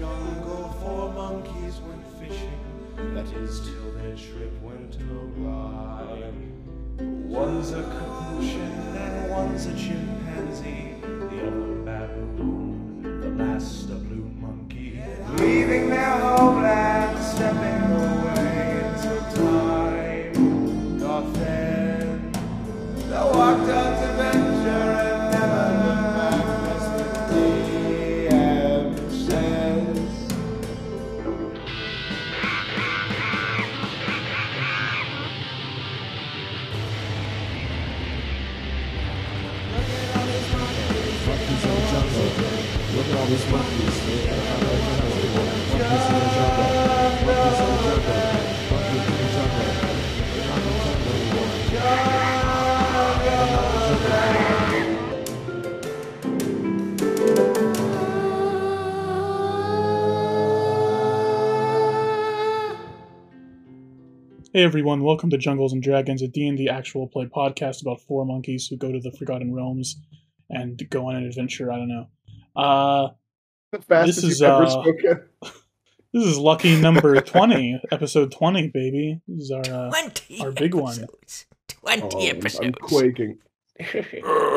jungle, four monkeys went fishing. That is till their trip went awry. One's a capuchin and one's a chimpanzee. Hey everyone, welcome to Jungles and Dragons, a D&D actual play podcast about four monkeys who go to the Forgotten Realms and go on an adventure, I don't know. Uh, the fastest This is, you've ever uh, spoken. this is lucky number 20, episode 20, baby. This is our, uh, 20 our big one. episodes. 20 Oh, I'm- episodes. I'm quaking.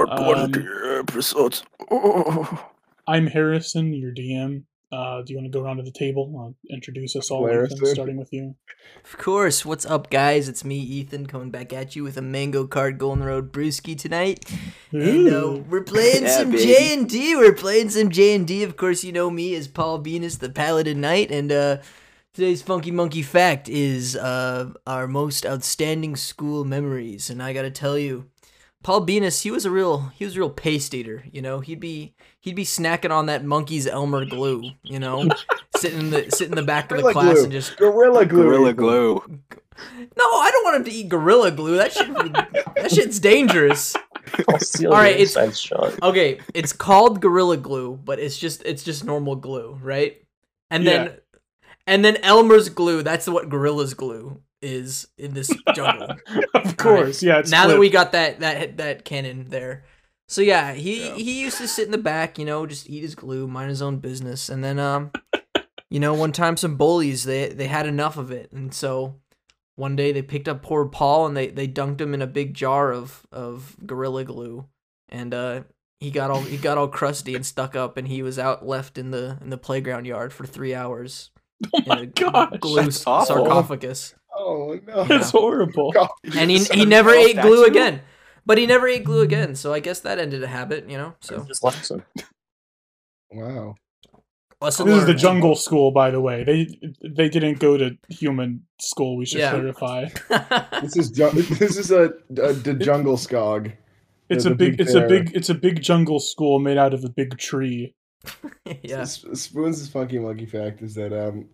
Um, episodes. Oh. I'm Harrison, your DM. Uh, do you want to go around to the table? I'll introduce us all, Ethan, starting with you. Of course. What's up, guys? It's me, Ethan, coming back at you with a Mango Cart Golden Road brewski tonight. And uh, we're playing Yeah, some baby. J and D. We're playing some J and D. Of course, you know me as Paul Venus, the Paladin Knight, and uh, today's funky monkey fact is uh, our most outstanding school memories. And I gotta tell you, Paul Venus, he was a real he was a real paste eater. You know, he'd be he'd be snacking on that monkey's Elmer glue. You know, sitting in the sitting in the back of the class glue. and just Gorilla glue. Gorilla glue. no, I don't want him to eat gorilla glue. That shit, that shit's dangerous. I'll steal All your right, it's- shot. Okay, it's called gorilla glue, but it's just it's just normal glue, right? And then and then Elmer's glue. That's what gorilla's glue is in this jungle. of course, yeah. It's now that we got that that that cannon there. So yeah, he he used to sit in the back, you know, just eat his glue, mind his own business, and then um, you know, one time some bullies they they had enough of it, and so one day they picked up poor Paul and they they dunked him in a big jar of of gorilla glue, and uh. He got all he got all crusty and stuck up, and he was out left in the in the playground yard for three hours. Oh in my a gosh. glue That's awful. Sarcophagus Oh no. That's horrible. And he he never a ate glue statue. again. But he never ate glue again, so I guess that ended a habit, you know. So Just likes him. Wow. lesson This is the jungle school, by the way. They they didn't go to human school. We should Yeah. clarify. This is ju- this is a, a the jungle skog. It's the a big, big it's a big, it's a big jungle school made out of a big tree. yeah. S- Spoons' funky monkey fact is that um.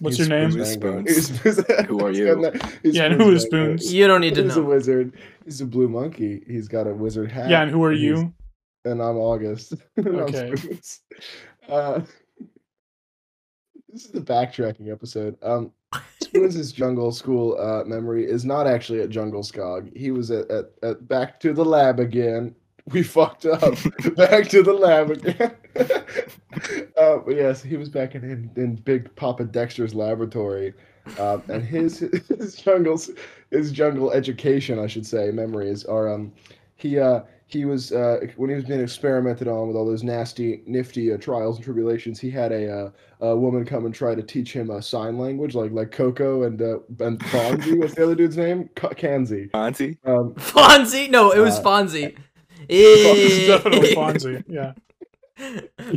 What's he's your name? Spoons' Spoons. Who are you? he's Yeah, and who is Mango. Spoons? You don't need to know. He's a wizard. He's a blue monkey. He's got a wizard hat. Yeah, and who are he's- you? And I'm August. And I'm Okay. Uh, this is the backtracking episode. Um, Spoons' jungle school uh, memory is not actually at Jungle Skog. He was at, at, at back to the lab again. We fucked up. back to the lab again. uh, but yes, he was back in, in, in Big Papa Dexter's laboratory. Um, and his his jungles his jungle education, I should say, memories are um he uh he was uh when he was being experimented on with all those nasty nifty uh, trials and tribulations he had a uh, a woman come and try to teach him a sign language like like Koko and uh and Fonzie what's the other dude's name Kanzi Auntie? um Fonzie? No, it was Uh, Fonzie. It's definitely Fonzie. Yeah.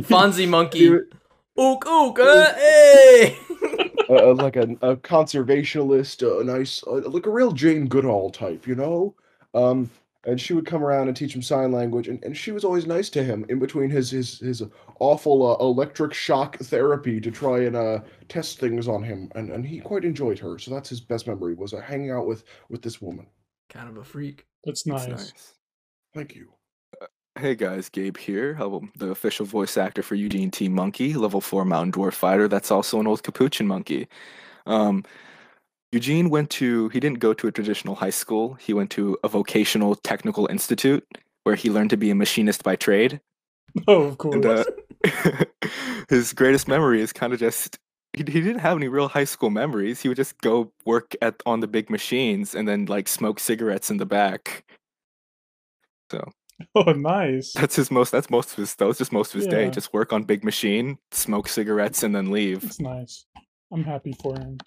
Fonzie monkey. wa- Ook ook, uh, hey! uh, like a, a conservationalist, uh, a nice, uh, like a real Jane Goodall type, you know. Um, and she would come around and teach him sign language, and, and she was always nice to him in between his his his awful uh, electric shock therapy to try and uh, test things on him, and, and he quite enjoyed her. So that's his best memory was uh, hanging out with with this woman. kind of a freak. That's That's nice. nice. Thank you. Hey guys, Gabe here. I'm the official voice actor for Eugene T. Monkey, level 4 Mountain Dwarf Fighter. That's also an old Capuchin monkey. Um, Eugene went to, he didn't go to a traditional high school. He went to a vocational technical institute where he learned to be a machinist by trade. Oh, of course. And, uh, his greatest memory is kind of just he, he didn't have any real high school memories. He would just go work at on the big machines and then like smoke cigarettes in the back. So Oh, nice. that's his most. That's most of his. That was just most of his day. Just work on big machine, smoke cigarettes, and then leave. It's nice. I'm happy for him.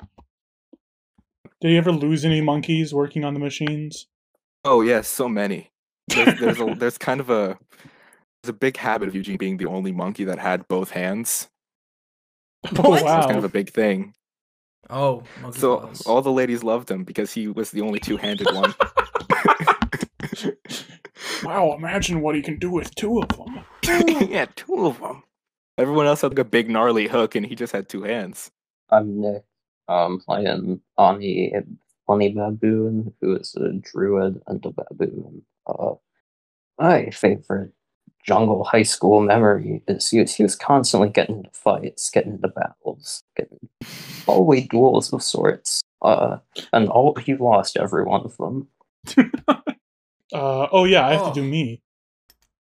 Did he ever lose any monkeys working on the machines? Oh yes, so many. There's, there's a there's kind of a there's a big habit of Eugene being the only monkey that had both hands. Oh, What? It's wow. kind of a big thing. Oh, So paws. all the ladies loved him because he was the only two-handed one. Wow, imagine what he can do with two of them. yeah, two of them. Everyone else had like a big gnarly hook, and he just had two hands. I'm Nick. Um, I am playing Ani Funny Baboon, who is a druid and a baboon. Uh, my favorite jungle high school memory is he was, he was constantly getting into fights, getting into battles, getting hallway duels of sorts. Uh, and all he lost every one of them. Uh, oh yeah, I have Oh. to do me.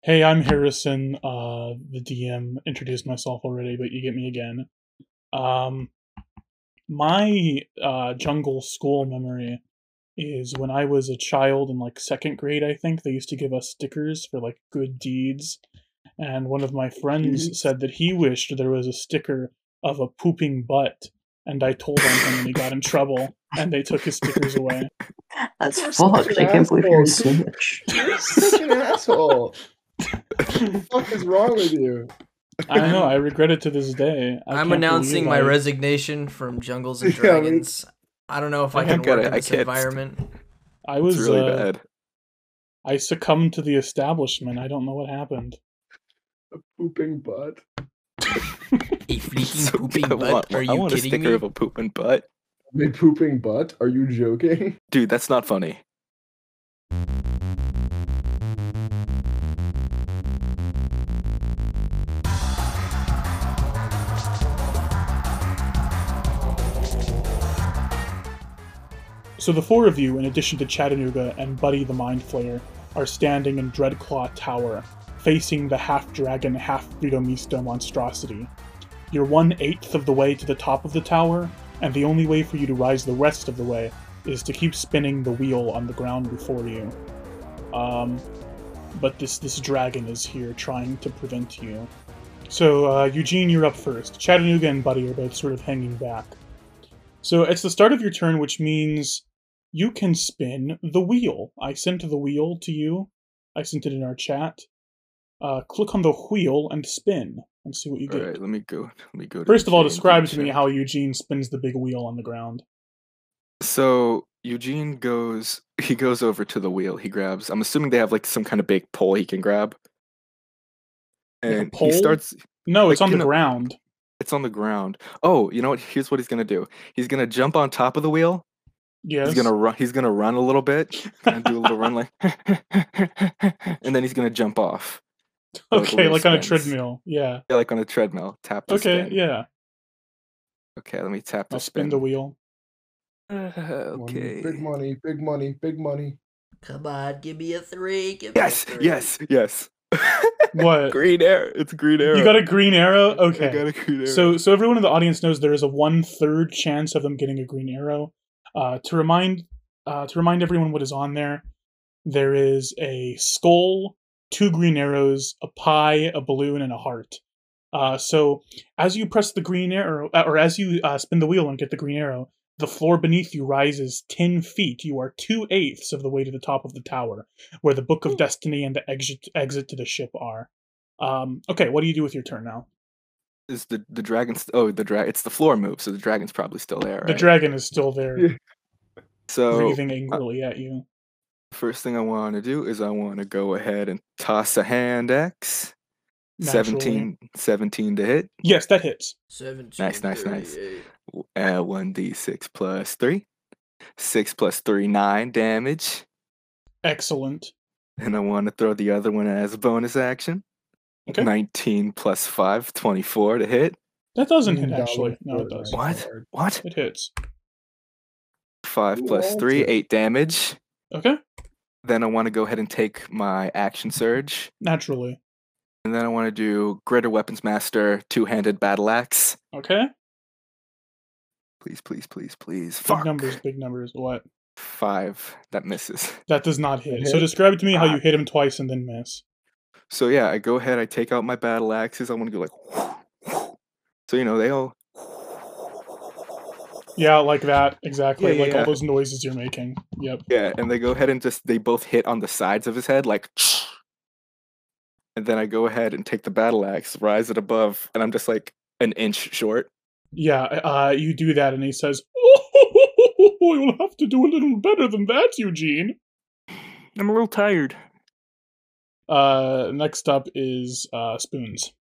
Hey, I'm Harrison. Uh, the DM introduced myself already, but you get me again. Um, my uh, jungle school memory is when I was a child in like second grade. I think they used to give us stickers for like good deeds, and one of my friends Deeds? said that he wished there was a sticker of a pooping butt, and I told on him, and he got in trouble, and they took his stickers away. That's You're fucked. I can't believe you're a asshole. snitch. You're such an asshole. what the fuck is wrong with you? I don't know. I regret it to this day. I I'm announcing my I- resignation from Jungles and Yeah, me- Dragons. I don't know if I I can get work it, in I this can't- environment. I It's was really uh, bad. I succumbed to the establishment. I don't know what happened. A pooping butt. A freaking So- pooping I butt? want, Are I you want a kidding sticker me? of a pooping butt. A pooping butt? Are you joking? Dude, that's not funny. So the four of you, in addition to Chattanooga and Buddy the Mind Flayer, are standing in Dreadclaw Tower, facing the half-dragon, half-Frito Misto monstrosity. You're one eighth of the way to the top of the tower, and the only way for you to rise the rest of the way is to keep spinning the wheel on the ground before you. Um, but this this dragon is here trying to prevent you. So uh, Eugene, you're up first. Chattanooga and Buddy are both sort of hanging back. So it's the start of your turn, which means you can spin the wheel. I sent the wheel to you. I sent it in our chat. Uh, click on the wheel and spin and see what you get. right, let me go. Let me go. First of all, describe to me how Eugene spins the big wheel on the ground. So Eugene goes. He goes over to the wheel. He grabs. I'm assuming they have like some kind of big pole he can grab. Like And pole? he starts. No, it's on the know- ground. It's on the ground. Oh, you know what? Here's what he's gonna do. He's gonna jump on top of the wheel. Yes. He's gonna run. He's gonna run a little bit and do a little run like, and then he's gonna jump off. Like okay, little like on a treadmill. Yeah. Yeah, like on a treadmill. Tap to Okay. spin. Yeah. Okay, let me tap to I'll spin the wheel. Uh, Money, okay. Big money, big money, big money. Come on, give me a three. Give Yes, me a three. yes, yes. What? green arrow. It's green arrow. You got a green arrow? I Okay. got a green arrow. So, so everyone in the audience knows there is a one third chance of them getting a green arrow. Uh, to remind, uh, to remind everyone what is on there, there is a skull, two green arrows, a pie, a balloon, and a heart. Uh, so as you press the green arrow, uh, or as you uh, spin the wheel and get the green arrow, the floor beneath you rises ten feet. You are two eighths of the way to the top of the tower, where the Book of Destiny and the exit exit to the ship are. Um, okay, what do you do with your turn now? is the the dragon's oh the drag it's the floor move so the dragon's probably still there right? The dragon is still there, so breathing angrily at you. First thing i want to do is i want to go ahead and toss a hand axe Naturally. 17 17 to hit Yes, that hits. Seventeen. Nice, nice, nice. 38. Uh 1d6 plus 3 6 plus 3 9 damage Excellent. and i want to throw the other one as a bonus action Okay. 19 plus 5 24 to hit That doesn't hit actually. No, it does. that What? what It hits. 5 You plus rolled 3 8 damage Okay. then i want to go ahead and take my action surge Naturally. And then I want to do Greater Weapons Master, two handed battle axe. Okay. Please, please, please, please. Big Fuck. numbers, big numbers. What? Five. That misses. That does not hit. It So describe to me how Ah. you hit him twice and then miss. So yeah, I go ahead, I take out my battle axes. I want to go like. So you know they all. Yeah, like that. Exactly. Yeah, yeah, like all those noises you're making. Yep. Yeah, and they go ahead and just they both hit on the sides of his head like. And then I go ahead and take the battle axe, rise it above, and I'm just like an inch short. Yeah, uh, you do that, and he says, "Oh, you'll have to do a little better than that, Eugene." I'm a little tired. Uh, next up is uh, spoons.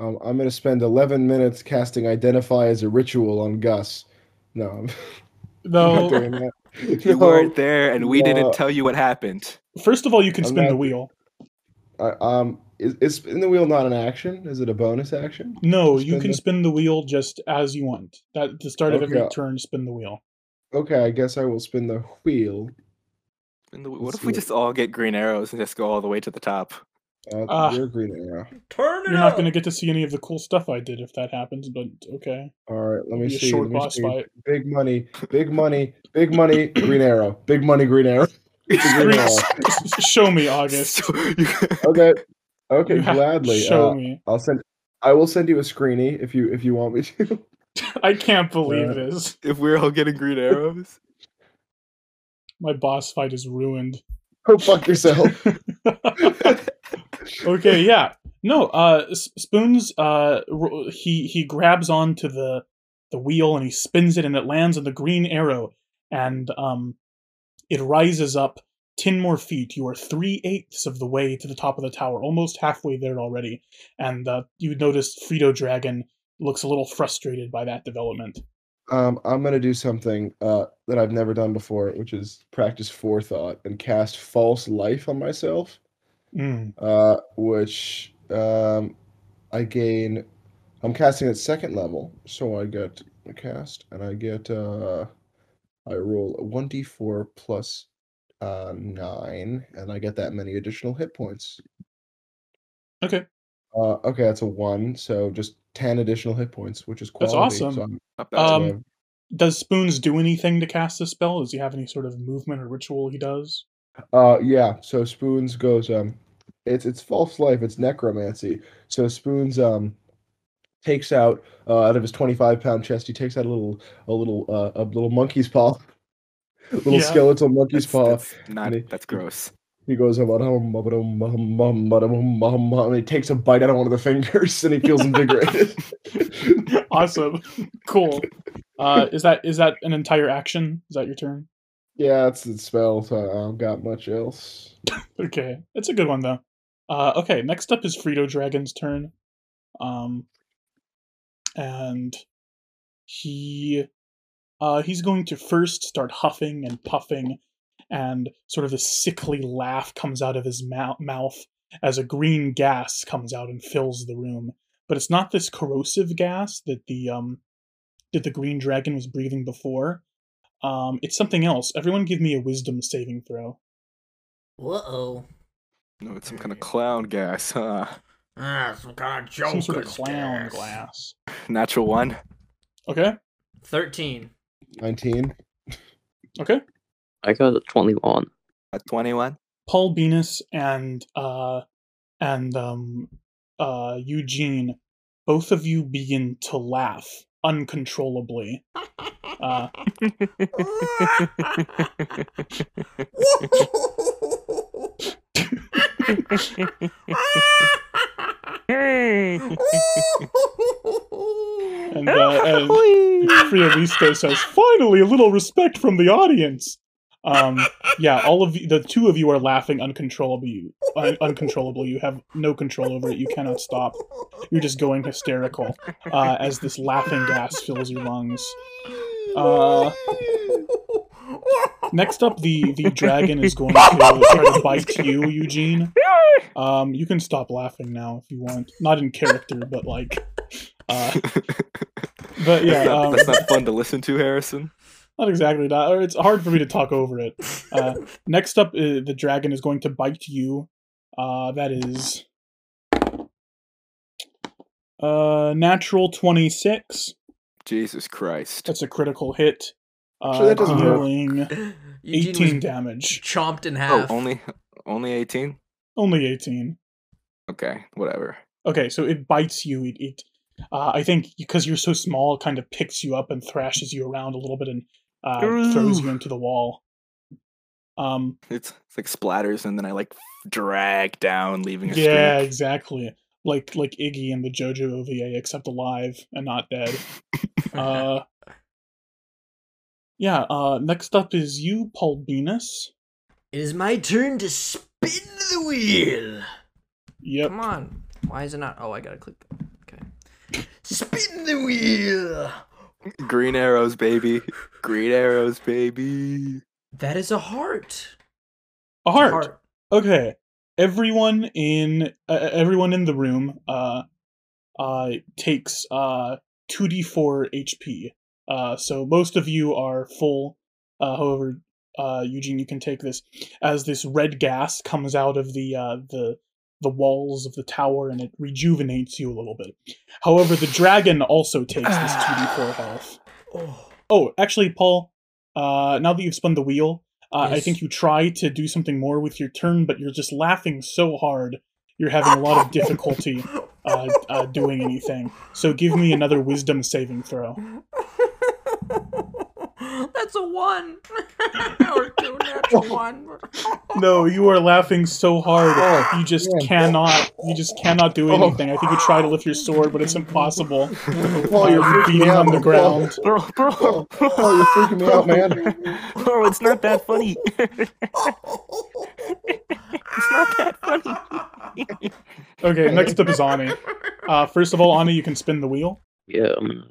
Um, I'm gonna spend 11 minutes casting Identify as a ritual on Gus. No, I'm Though, not doing that. You No, weren't there, and we no. didn't tell you what happened. first of all, you can I'm spin the wheel. I- um, is, is spin the wheel not an action? Is it a bonus action? No, you can the- spin the wheel just as you want. At the start of every turn, spin the wheel. Okay, I guess I will spin the wheel. And the- What Let's if we see. just all get green arrows and just go all the way to the top? Uh, Ah. your green arrow. Turn it You're not going to get to see any of the cool stuff I did if that happens, but okay. All right, let me Be a see. short let me boss see. fight. Big money, big money, big money, green arrow. Big money, green arrow. Green Green- arrow. s- s- Show me, August. Okay, okay, You gladly. Show Uh, me. I'll send. I will send you a screeny if you if you want me to. I can't believe uh, this. if we're all getting green arrows, My boss fight is ruined. Go fuck yourself. Okay, yeah. No, uh Spoons uh he he grabs onto the the wheel and he spins it and it lands on the green arrow and um it rises up 10 more feet. You are three eighths of the way to the top of the tower, almost halfway there already. And uh, you notice Frito Dragon looks a little frustrated by that development. Um, I'm gonna do something uh, that I've never done before, which is practice forethought and cast false life on myself. Mm. Uh, which um, I gain. I'm casting at second level, so I get a cast, and I get. Uh, I roll a one d4 plus uh, nine, and I get that many additional hit points. Okay. Uh, okay, that's a one, so just ten additional hit points, which is quality. That's awesome. So I'm, not bad. Um, Does Spoons do anything to cast this spell? Does he have any sort of movement or ritual he does? Uh, yeah. So Spoons goes. Um, it's it's false life. It's necromancy. So Spoons um takes out uh, out of his twenty five pound chest. He takes out a little a little uh, a little monkey's paw, little yeah. skeletal monkey's that's, paw. That's not. He, that's gross. He goes um, and he takes a bite out of one of the fingers and he feels invigorated. awesome, cool. Uh, is that is that an entire action? Is that your turn? Yeah, it's the spell, so I don't got much else. Okay, it's a good one though. Uh, okay, next up is Frito Dragon's turn. Um, and he uh, he's going to first start huffing and puffing, and sort of a sickly laugh comes out of his mou- mouth as a green gas comes out and fills the room. But it's not this corrosive gas that the um that the green dragon was breathing before. Um, it's something else. Everyone, give me a wisdom saving throw. Whoa. No, it's some kind of clown gas. Huh? Ah, some kind of joke. Some sort of clown glass. Natural one. Okay. 13. 19. Okay. I got a 21. At twenty-one. Paul Venus and uh and um uh Eugene, both of you begin to laugh uncontrollably. Uh, and uh, and Frito Misto says, "Finally, a little respect from the audience." Um, yeah, all of you, the two of you are laughing uncontrollably. Un- uncontrollably, you have no control over it. You cannot stop. You're just going hysterical uh, as this laughing gas fills your lungs. Uh, next up, the the dragon is going to try to bite you, Eugene. Um, you can stop laughing now if you want. Not in character, but like, uh, but yeah, um, that's not fun to listen to, Harrison. Not exactly that. Or it's hard for me to talk over it. Uh, next up, uh, the dragon is going to bite you. Uh, that is Uh, natural 26. Jesus Christ. That's a critical hit. Uh, Actually, that doesn't hurt. dealing Eugene 18 damage. chomped in half. Oh, half. only only 18? Only 18. Okay, whatever. Okay, so it bites you. It, it uh, I think because you're so small, it kind of picks you up and thrashes you around a little bit and uh, throws you into the wall. Um, It's, it's like splatters and then I like drag down, leaving a yeah, streak. exactly. Like like Iggy in the JoJo OVA, except alive and not dead. uh, yeah. Uh, next up is you, Paul Venus. It is my turn to spin the wheel. Yep. Come on. Why is it not? Oh, I gotta click. Okay. Spin the wheel. Green arrows, baby. Green arrows, baby. That is a heart. A It's a heart. Okay. Everyone in uh, everyone in the room uh uh takes uh 2d4 HP. Uh so most of you are full. Uh however, uh Eugene you can take this as this red gas comes out of the uh the the walls of the tower and it rejuvenates you a little bit. However, the dragon also takes this 2d4 health. Oh. Oh, actually, Paul, uh, now that you've spun the wheel, uh, I think you try to do something more with your turn, but you're just laughing so hard, you're having a lot of difficulty uh, uh, doing anything. So give me another wisdom saving throw. That's a one. or two natural one. No, you are laughing so hard, Oh, you just man. cannot, you just cannot do Oh. anything. I think you try to lift your sword, but it's impossible. Paul, Uh, you're you're me beating out. on the Paul. ground. Bro, bro, Paul, Paul, you're freaking me out, man. bro, it's not that funny. it's not that funny. Okay, next up is Ani. Uh, first of all, Ani, you can spin the wheel. Yeah, I'm gonna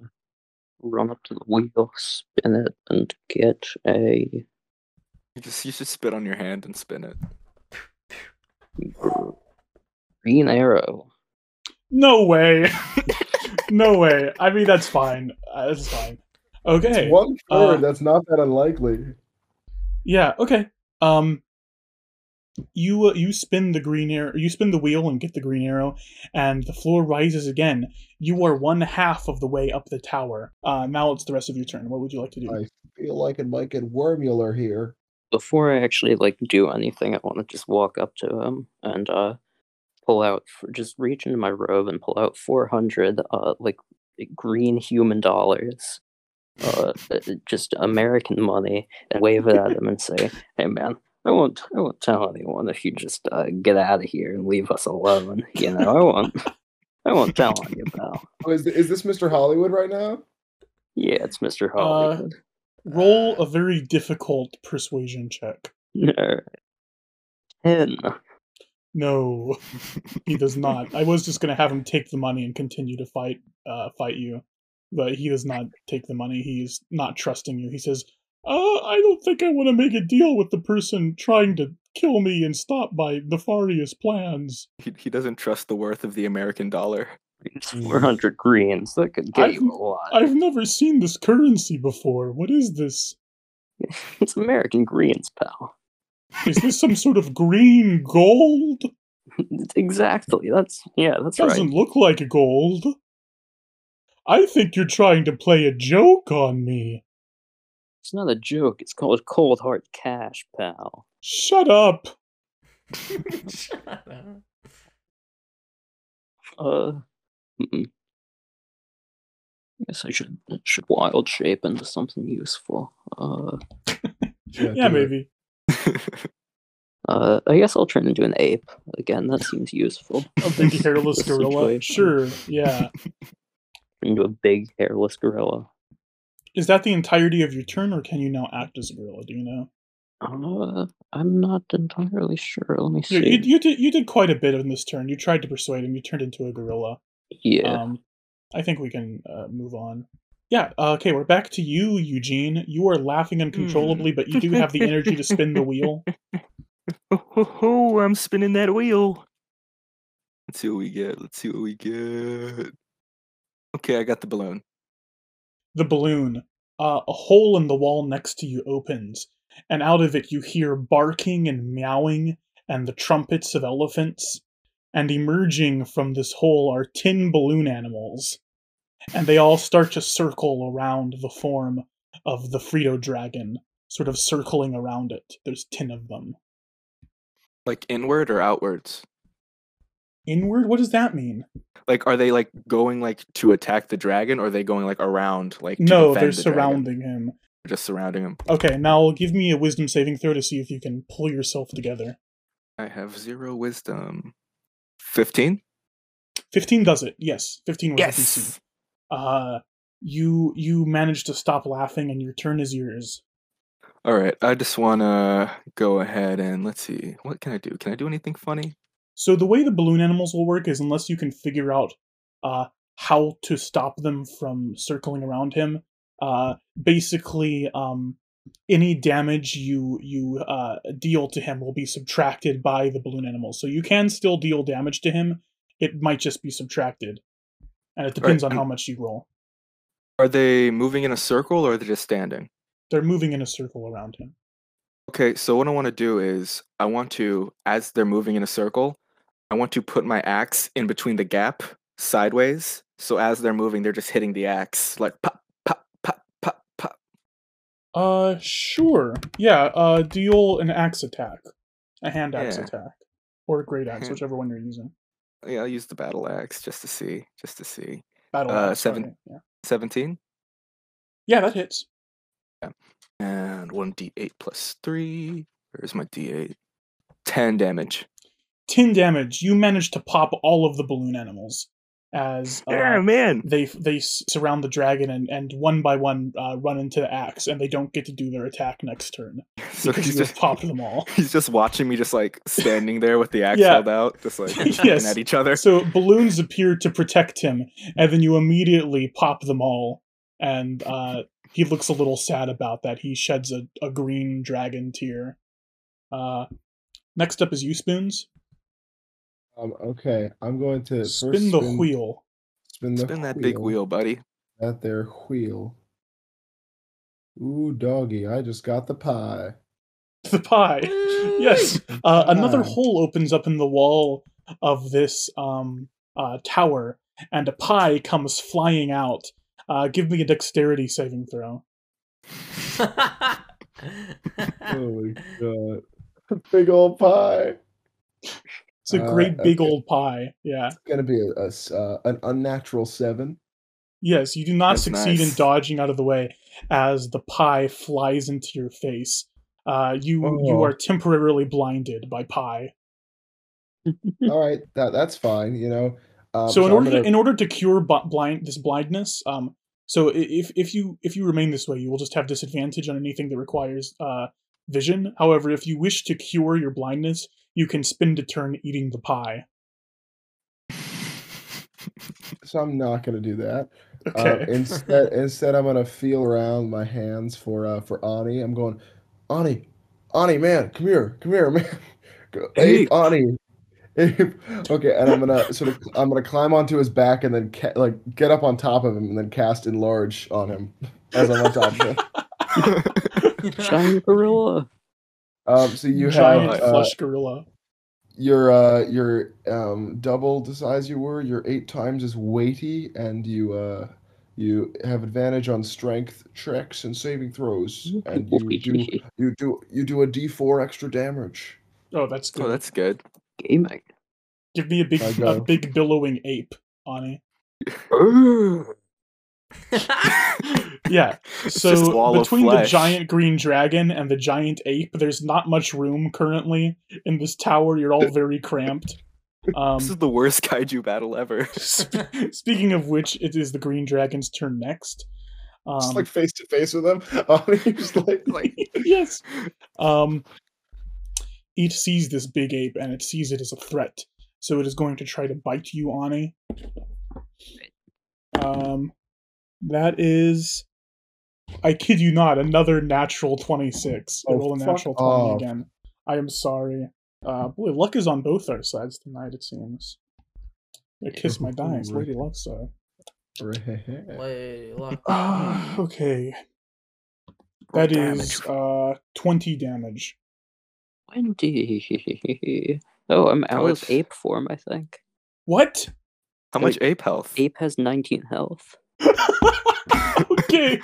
run up to the wheel, spin it, and get a You just you should spit on your hand and spin it. green arrow. No way. no way. I mean, that's fine. Uh, that's fine. Okay. It's one third. uh, That's not that unlikely. Yeah. Okay. Um, you uh, you spin the green arrow. You spin the wheel and get the green arrow, and the floor rises again. You are one half of the way up the tower. Uh, now it's the rest of your turn. What would you like to do? I feel like it might get wormular here. Before I actually like do anything, I want to just walk up to him and uh pull out, just reach into my robe and pull out four hundred uh like green human dollars, uh uh, just American money, and wave it at him and say, "Hey man, I won't, I won't tell anyone if you just uh, get out of here and leave us alone. You know, I won't, I won't tell on you, pal. Oh, is, is this Mr. Hollywood right now? Yeah, it's Mister Hollywood. Roll a very difficult persuasion check. Alright. Ten. No, he does not. I was just gonna have him take the money and continue to fight, uh, fight you, but he does not take the money. He's not trusting you. He says, "Uh, I don't think I want to make a deal with the person trying to kill me and stop my nefarious plans." He, he doesn't trust the worth of the American dollar. It's 400 greens. That could get I've- you a lot. I've never seen this currency before. What is this? It's American greens, pal. Is this some sort of green gold? exactly. That's yeah. That's Doesn't right. look like gold. I think you're trying to play a joke on me. It's not a joke. It's called cold hard cash, pal. Shut up. Shut up. Uh. mm. Guess I should should wild shape into something useful. Uh. Yeah, do it. maybe. Uh. I guess I'll turn into an ape again. That seems useful. A big hairless gorilla. situation. Sure, yeah. Into a big hairless gorilla. Is that the entirety of your turn, or can you now act as a gorilla? Do you know? Uh. I'm not entirely sure. Let me see. you, you did you did quite a bit in this turn. You tried to persuade him. You turned into a gorilla. yeah. Um, I think we can uh, move on. Yeah. Uh, okay, we're back to you, Eugene. You are laughing uncontrollably, but you do have the energy to spin the wheel. Oh, ho, ho, I'm spinning that wheel. Let's see what we get. Let's see what we get. Okay, I got the balloon. The balloon. Uh, a hole in the wall next to you opens, and out of it you hear barking and meowing and the trumpets of elephants. and emerging from this hole are tin balloon animals. And they all start to circle around the form of the Frito dragon, sort of circling around it. There's 10 of them. Like inward or outwards? Inward? What does that mean? Like, are they like going like to attack the dragon, or are they going like around like? To No, they're the dragon? surrounding him. They're just surrounding him. Okay, now give me a wisdom saving throw to see if you can pull yourself together. I have zero wisdom. Fifteen. 15 does it. Yes, 15 was DC. Uh you you manage to stop laughing and your turn is yours. All right. I just want to go ahead and let's see. What can I do? Can I do anything funny? So the way the balloon animals will work is unless you can figure out uh, how to stop them from circling around him, uh, basically um, any damage you you uh, deal to him will be subtracted by the balloon animals. So you can still deal damage to him. It might just be subtracted, and it depends on how much you roll. Are they moving in a circle or are they just standing? They're moving in a circle around him. Okay, so what I want to do is I want to, as they're moving in a circle, I want to put my axe in between the gap sideways. So as they're moving, they're just hitting the axe like pop, pop, pop, pop, pop. Uh, sure. Yeah. Uh, deal an axe attack, a hand axe Yeah. attack, or a great axe, Hand- whichever one you're using. Yeah, I'll use the battle axe just to see, just to see. Battle Uh, axe. seven- Yeah. 17 Yeah, that hits. Yeah. and 1d8 plus 3. Where's my d8? 10 damage. 10 damage. You manage to pop all of the balloon animals as uh, man. they they surround the dragon and, and one by one uh, run into the axe, and they don't get to do their attack next turn So because he's you just popped them all. He's just watching me, just like standing there with the axe Yeah. held out, just like looking Yes. at each other. So balloons appear to protect him, and then you immediately pop them all, and uh, he looks a little sad about that. He sheds a, a green dragon tear. Uh, next up is you, Spoons. Um, okay, I'm going to first Spin the wheel. Spin the Spin that big wheel, buddy. That there wheel. Ooh, doggy! I just got the pie. The pie. Yes. Uh, another hole opens up in the wall of this um, uh, tower, and a pie comes flying out. Uh, give me a dexterity saving throw. Oh my god! Big old pie. It's a Uh, great big okay. old pie. Yeah. It's gonna be a, a s- uh, an unnatural seven. Yes, you do not That's succeed in dodging out of the way as the pie flies into your face. Uh, you you Oh. are temporarily blinded by pie. All right, that that's fine. You know. Um, so in I'm order gonna- to, in order to cure bu- blind this blindness, um, so if if you if you remain this way, you will just have disadvantage on anything that requires uh vision. However, if you wish to cure your blindness, you can spend a turn eating the pie. so I'm not gonna do that. Uh, Okay. instead, instead, I'm gonna feel around my hands for uh for Ani. I'm going, Ani, Ani, man, come here, come here, man. Go- Hey. Ape, Ani. Okay, and I'm gonna sort of I'm gonna climb onto his back and then ca- like get up on top of him and then cast enlarge on him as I'm on top of him. Giant gorilla. Um, so you giant have uh, flesh gorilla. you're uh you're um double the size you were you're eight times as weighty and you uh you have advantage on strength checks and saving throws and you do you do you do a d4 extra damage Oh, that's good. Oh, that's good. Gaming. Give me a big I a go. big billowing ape, Ani. Yeah. So between the giant green dragon and the giant ape, there's not much room currently in this tower. You're all very cramped. Um, This is the worst kaiju battle ever. sp- speaking of which, it is the green dragon's turn next. just Um, like face to face with him Ani just like like yes. Um, it sees this big ape and it sees it as a threat, so it is going to try to bite you, Ani. Um, that is, I kid you not, another natural twenty-six. I Oh, roll a natural twenty off. again. I am sorry. Uh, boy, luck is on both our sides tonight. It seems. I kiss my dice, Lady Luck side. Wait, look. Ah, okay. That is uh twenty damage. Twenty. Oh, I'm How out of ape form, I think. What? How much Like, ape health? Ape has 19 health. okay.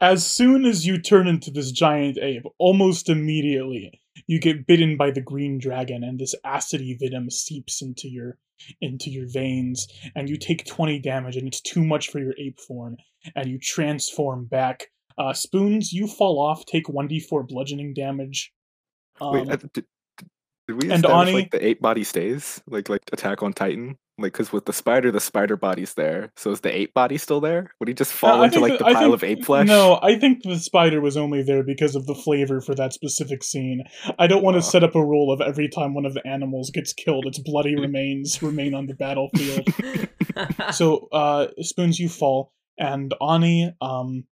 As soon as you turn into this giant ape, almost immediately you get bitten by the green dragon, and this acidy venom seeps into your into your veins, and you take twenty damage, and it's too much for your ape form, and you transform back. Uh, Spoons, you fall off, take one d four bludgeoning damage. Um, Wait, uh, did, did- we and Ani- like the ape body stays? Like like Attack on Titan? Like because with the spider, the spider body's there. So is the ape body still there? Would he just fall I into like that- the I pile think- of ape flesh? No, I think the spider was only there because of the flavor for that specific scene. I don't want to Oh. set up a rule of every time one of the animals gets killed, its bloody remains remain on the battlefield. so, uh, Spoons, you fall, and Ani, um,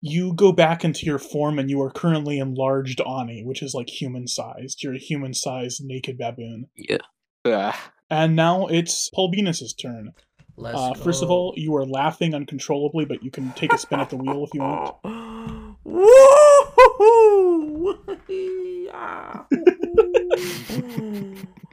you go back into your form, and you are currently enlarged Ani, which is like human sized. You're a human sized naked baboon. Yeah. Ah, And now it's Paul Venus's turn. Let's Uh, first of all, you are laughing uncontrollably, but you can take a spin at the wheel if you want. Woo!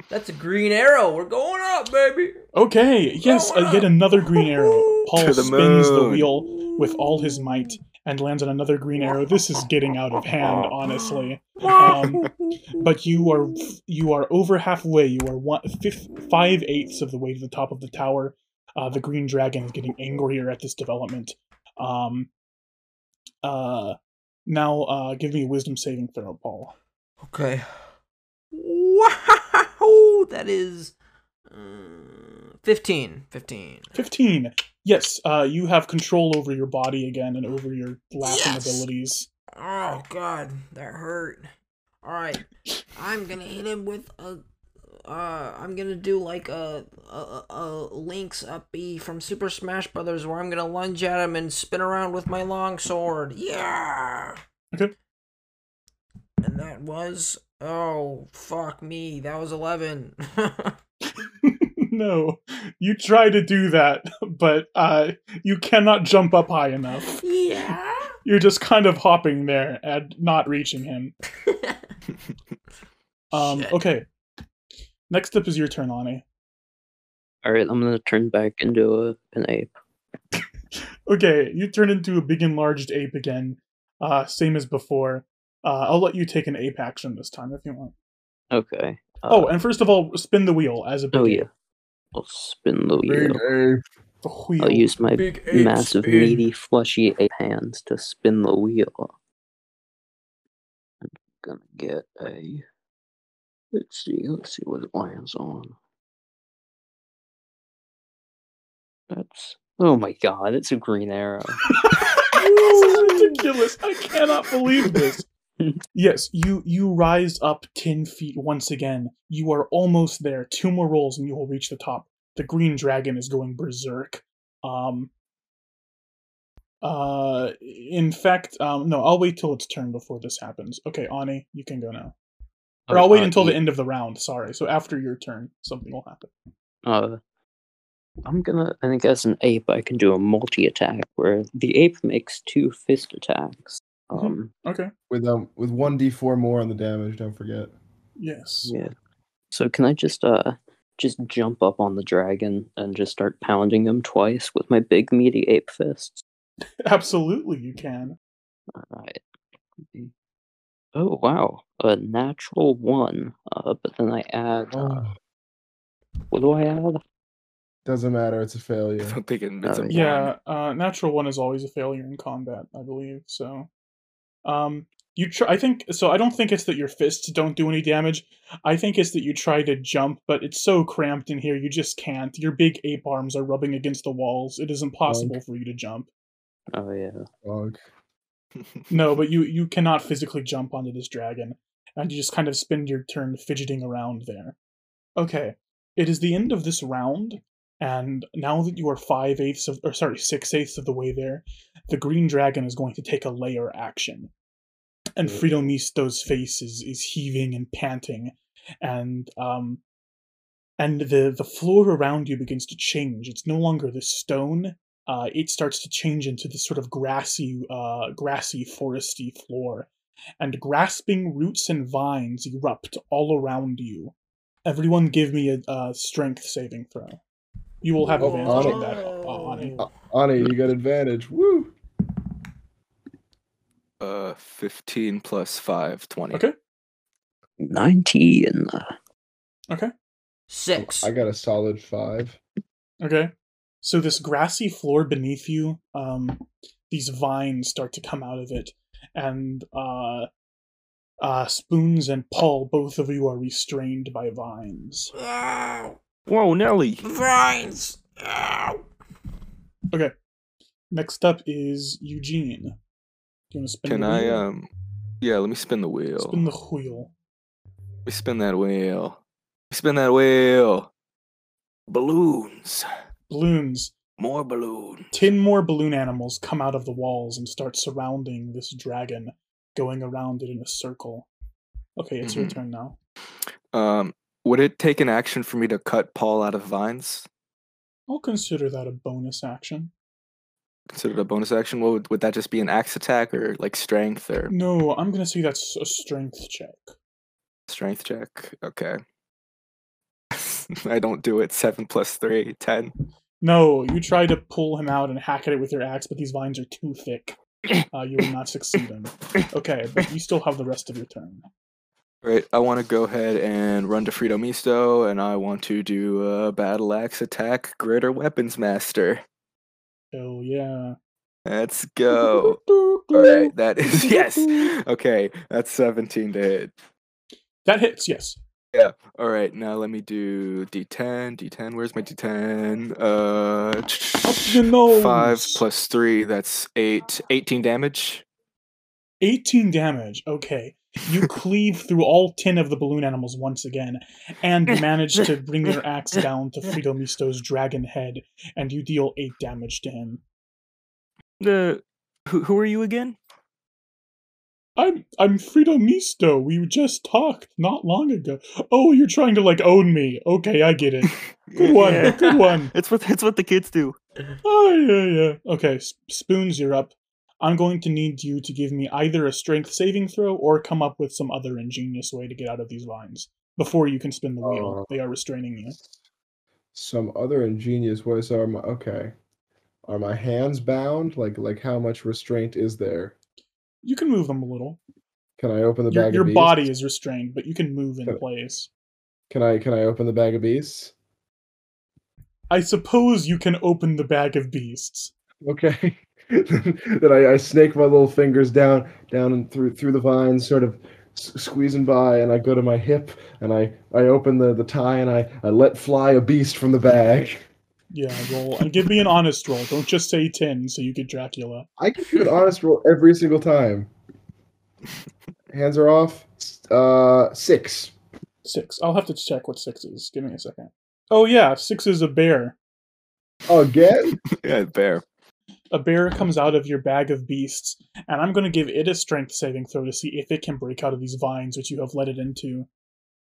That's a green arrow. We're going up, baby. Okay, yes, uh, yet another green arrow. Paul the spins the wheel with all his might and lands on another green arrow. This is getting out of hand, honestly. Um, but you are you are over halfway. You are one fifth, five eighths of the way to the top of the tower. Uh, the green dragon is getting angrier at this development. Um, uh, now, uh, give me a wisdom saving throw, Paul. Okay. Wow! That is uh, 15. 15. 15. Yes, uh, you have control over your body again and over your laughing Yes! abilities. Oh god, that hurt. Alright. I'm gonna hit him with a uh I'm gonna do like a a, a, a Link's up B from Super Smash Brothers where I'm gonna lunge at him and spin around with my long sword. Yeah. Okay. And that was oh fuck me. That was eleven. no, you try to do that, but uh, you cannot jump up high enough. yeah. You're just kind of hopping there and not reaching him. Um, Shit. okay. Next up is your turn, Ani. Alright, I'm gonna turn back into a, an ape. Okay, you turn into a big enlarged ape again, uh, same as before. Uh, I'll let you take an ape action this time if you want. Okay. Uh, Oh, and first of all, spin the wheel as a big oh ape. yeah. I'll spin the Big wheel. ape. The wheel. I'll use my Big ape massive, spin. meaty, fleshy ape hands to spin the wheel. I'm gonna get a. Let's see. Let's see what it lands on. That's. Oh my god! It's a green arrow. this is ridiculous. I cannot believe this. Yes, you you rise up ten feet once again. You are almost there. Two more rolls and you will reach the top. The green dragon is going berserk. Um. Uh, in fact, um, no, I'll wait till its turn before this happens. Okay, Ani, you can go now. Or I'll wait Uh, until the end of the round. Sorry. So after your turn, something will happen. Uh, I'm gonna. I think as an ape, I can do a multi attack where the ape makes two fist attacks. Mhm. Um, Okay. With um with one d four more on the damage. Don't forget. Yes. yeah. So can I just uh just jump up on the dragon and just start pounding him twice with my big meaty ape fists? Absolutely, you can. Alright. Oh wow, a natural one. Uh, but then I add. Uh, Oh, what do I add? doesn't matter. It's a failure. don't think it, it's Oh, a. Yeah, uh, natural one is always a failure in combat, I believe. So, um, you try. I think so. I don't think it's that your fists don't do any damage. I think it's that you try to jump, but it's so cramped in here, you just can't. Your big ape arms are rubbing against the walls. It is impossible for you to jump. Oh yeah. Dog. No, but you you cannot physically jump onto this dragon, and you just kind of spend your turn fidgeting around there. Okay, it is the end of this round, and now that you are five eighths of, or sorry, six eighths of the way there, the green dragon is going to take a lair action, and Yeah. Frito Misto's face is is heaving and panting, and um, and the the floor around you begins to change. It's no longer the stone uh, it starts to change into this sort of grassy, uh, grassy, foresty floor, and grasping roots and vines erupt all around you. Everyone, give me a, uh strength saving throw. You will have Oh, advantage Ani- on that, uh, Ani. Ani, you got advantage. Woo! Uh, 15 plus 5, 20. Okay. 19. Okay. Six. I got a solid five. Okay. So this grassy floor beneath you, um, these vines start to come out of it, and uh, uh, Spoons and Paul, both of you are restrained by vines. Ow! Whoa, Nelly! Vines. Ow! Okay. Next up is Eugene. Do you want to spin Can the I, um, yeah, let me spin the wheel. spin the wheel? Let me spin that wheel. Spin that wheel. Balloons. Balloons. More balloons. Ten more balloon animals come out of the walls and start surrounding this dragon, going around it in a circle. Okay, it's your Mhm. turn now. Um, would it take an action for me to cut Paul out of vines? I'll consider that a bonus action. Considered a bonus action? What would, would that just be an axe attack or like strength or No, I'm gonna say that's a strength check. strength check? Okay. I don't do it. Seven plus three, ten. No, you try to pull him out and hack at it with your axe, but these vines are too thick. Uh, you will not succeed him. Okay, but you still have the rest of your turn. Right. I want to go ahead and run to Frito Misto, and I want to do a battle axe attack, Greater Weapons Master. Oh yeah. Let's go. All right, that is yes. Okay, that's 17 to hit. That hits, yes. Yeah. All right, now let me do D10. D10. Where's my D10? Uh, Up your nose. five plus three. That's eight. 18 damage. 18 damage. Okay. You cleave through all 10 of the balloon animals once again, and you manage to bring your axe down to Frito Misto's dragon head, and you deal 8 damage to him. The who, who are you again? I'm I'm Frito Misto. We just talked not long ago. Oh, you're trying to like own me. Okay, I get it. Good one. Yeah. Good one. It's what it's what the kids do. Oh yeah, yeah. Okay, spoons, you're up. I'm going to need you to give me either a strength saving throw or come up with some other ingenious way to get out of these vines before you can spin the wheel. Oh. They are restraining you. Some other ingenious ways are my okay. Are my hands bound? Like like how much restraint is there? You can move them a little. Can I open the Your, bag your of beasts? body is restrained, but you can move in Can- place. Can I can I open the bag of beasts? I suppose you can open the bag of beasts. Okay. then I, I snake my little fingers down down and through through the vines, sort of s- squeezing by, and I go to my hip and I I open the the tie and I I let fly a beast from the bag. Yeah, roll and give me an honest roll. Don't just say ten, so you get Dracula. I can do an honest roll every single time. Hands are off. Uh, six. Six. I'll have to check what six is. Give me a second. Oh yeah, six is a bear. Oh, again? Yeah, bear. A bear comes out of your bag of beasts, and I'm going to give it a strength saving throw to see if it can break out of these vines which you have let it into.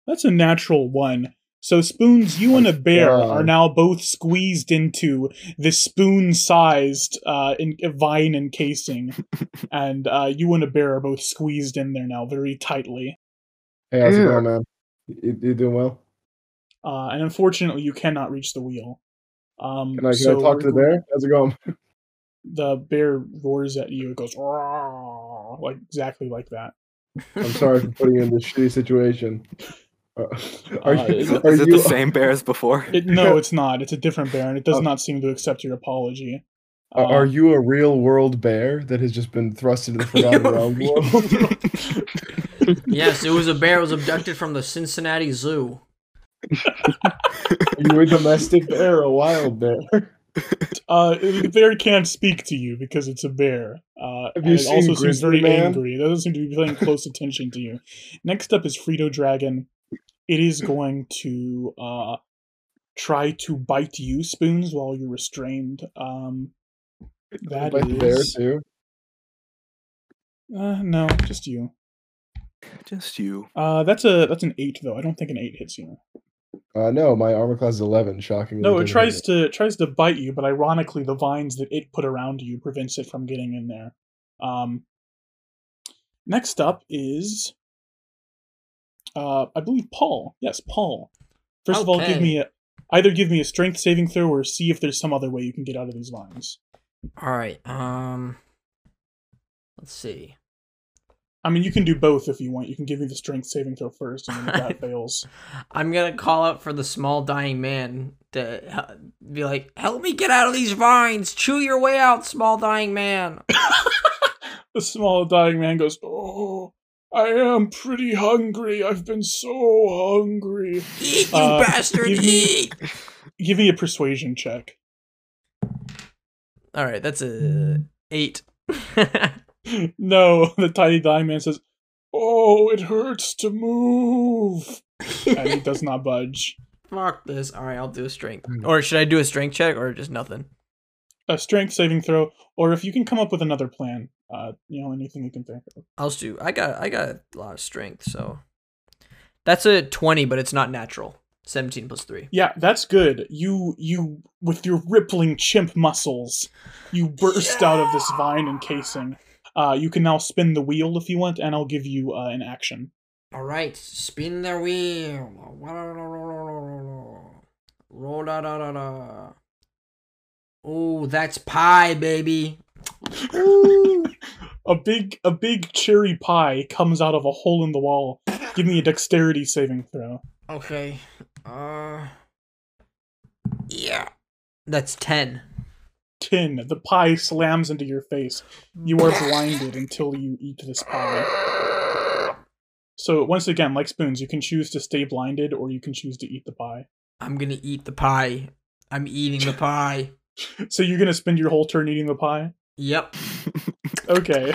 That's a natural one. So spoons, you and a bear God. are now both squeezed into this spoon-sized uh, in, vine encasing, and uh, you and a bear are both squeezed in there now very tightly. Hey, how's it going, man? You, you doing well? Uh, and unfortunately, you cannot reach the wheel. Um, Can I, can so I talk to the bear? How's it going? The bear roars at you. It goes "Roar," like exactly like that. I'm sorry for putting you in this shitty situation. Uh, are Uh, you, is Is, are it you the same bear as before? It, no, it's not. It's a different bear, and it does Oh. not seem to accept your apology. are- Uh, are you a real world bear that has just been thrust into the forgotten realm world? Yes, it was a bear. It was abducted from the Cincinnati Zoo. Are you a domestic bear a wild bear? Uh, the bear can't speak to you because it's a bear. Uh, Have and you it also seen seems very Man? angry. It doesn't seem to be paying close attention to you. Next up is Frito Dragon. It is going to uh, try to bite you, Spoons, while you're restrained. Um, that Bite the bear too. Uh, no, just you. Just you. Uh, that's a that's an eight though. I don't think an eight hits you. Uh, no, my armor class is eleven. Shockingly, No, it tries hit to tries to bite you, but ironically, the vines that it put around you prevents it from getting in there. Um, next up is, uh, I believe Paul. Yes, Paul. First of all, give me a either give me a strength saving throw or see if there's some other way you can get out of these vines. All right. Um. Let's see. I mean, you can do both if you want. You can give me the strength saving throw first, and then if that fails, I'm gonna call out for the small dying man to be like, "Help me get out of these vines! Chew your way out, small dying man!" the small dying man goes, "Oh, I am pretty hungry. I've been so hungry." Eat, you Uh, bastard! give me- Eat! Give me a persuasion check. All right, that's a eight. No, the tiny dying man says, "Oh, it hurts to move," and he does not budge. Fuck this. All right, I'll do a strength. Or should I do a strength check or just nothing? A strength saving throw, or if you can come up with another plan, uh, you know, anything you can think of. I'll do. I got. I got a lot of strength, so that's a twenty, but it's not natural. Seventeen plus three. Yeah, that's good. You you with your rippling chimp muscles, you burst out of this vine encasing. Uh, you can now spin the wheel if you want, and I'll give you uh, an action. All right, spin the wheel. Roll da da da da. Oh, that's pie, baby. A big a big cherry pie comes out of a hole in the wall. Give me a dexterity saving throw. Okay. Uh. Yeah. That's ten. Tin. The pie slams into your face. You are blinded until you eat this pie. So once again, like spoons, you can choose to stay blinded or you can choose to eat the pie. I'm gonna eat the pie. I'm eating the pie. So you're gonna spend your whole turn eating the pie? Yep. Okay.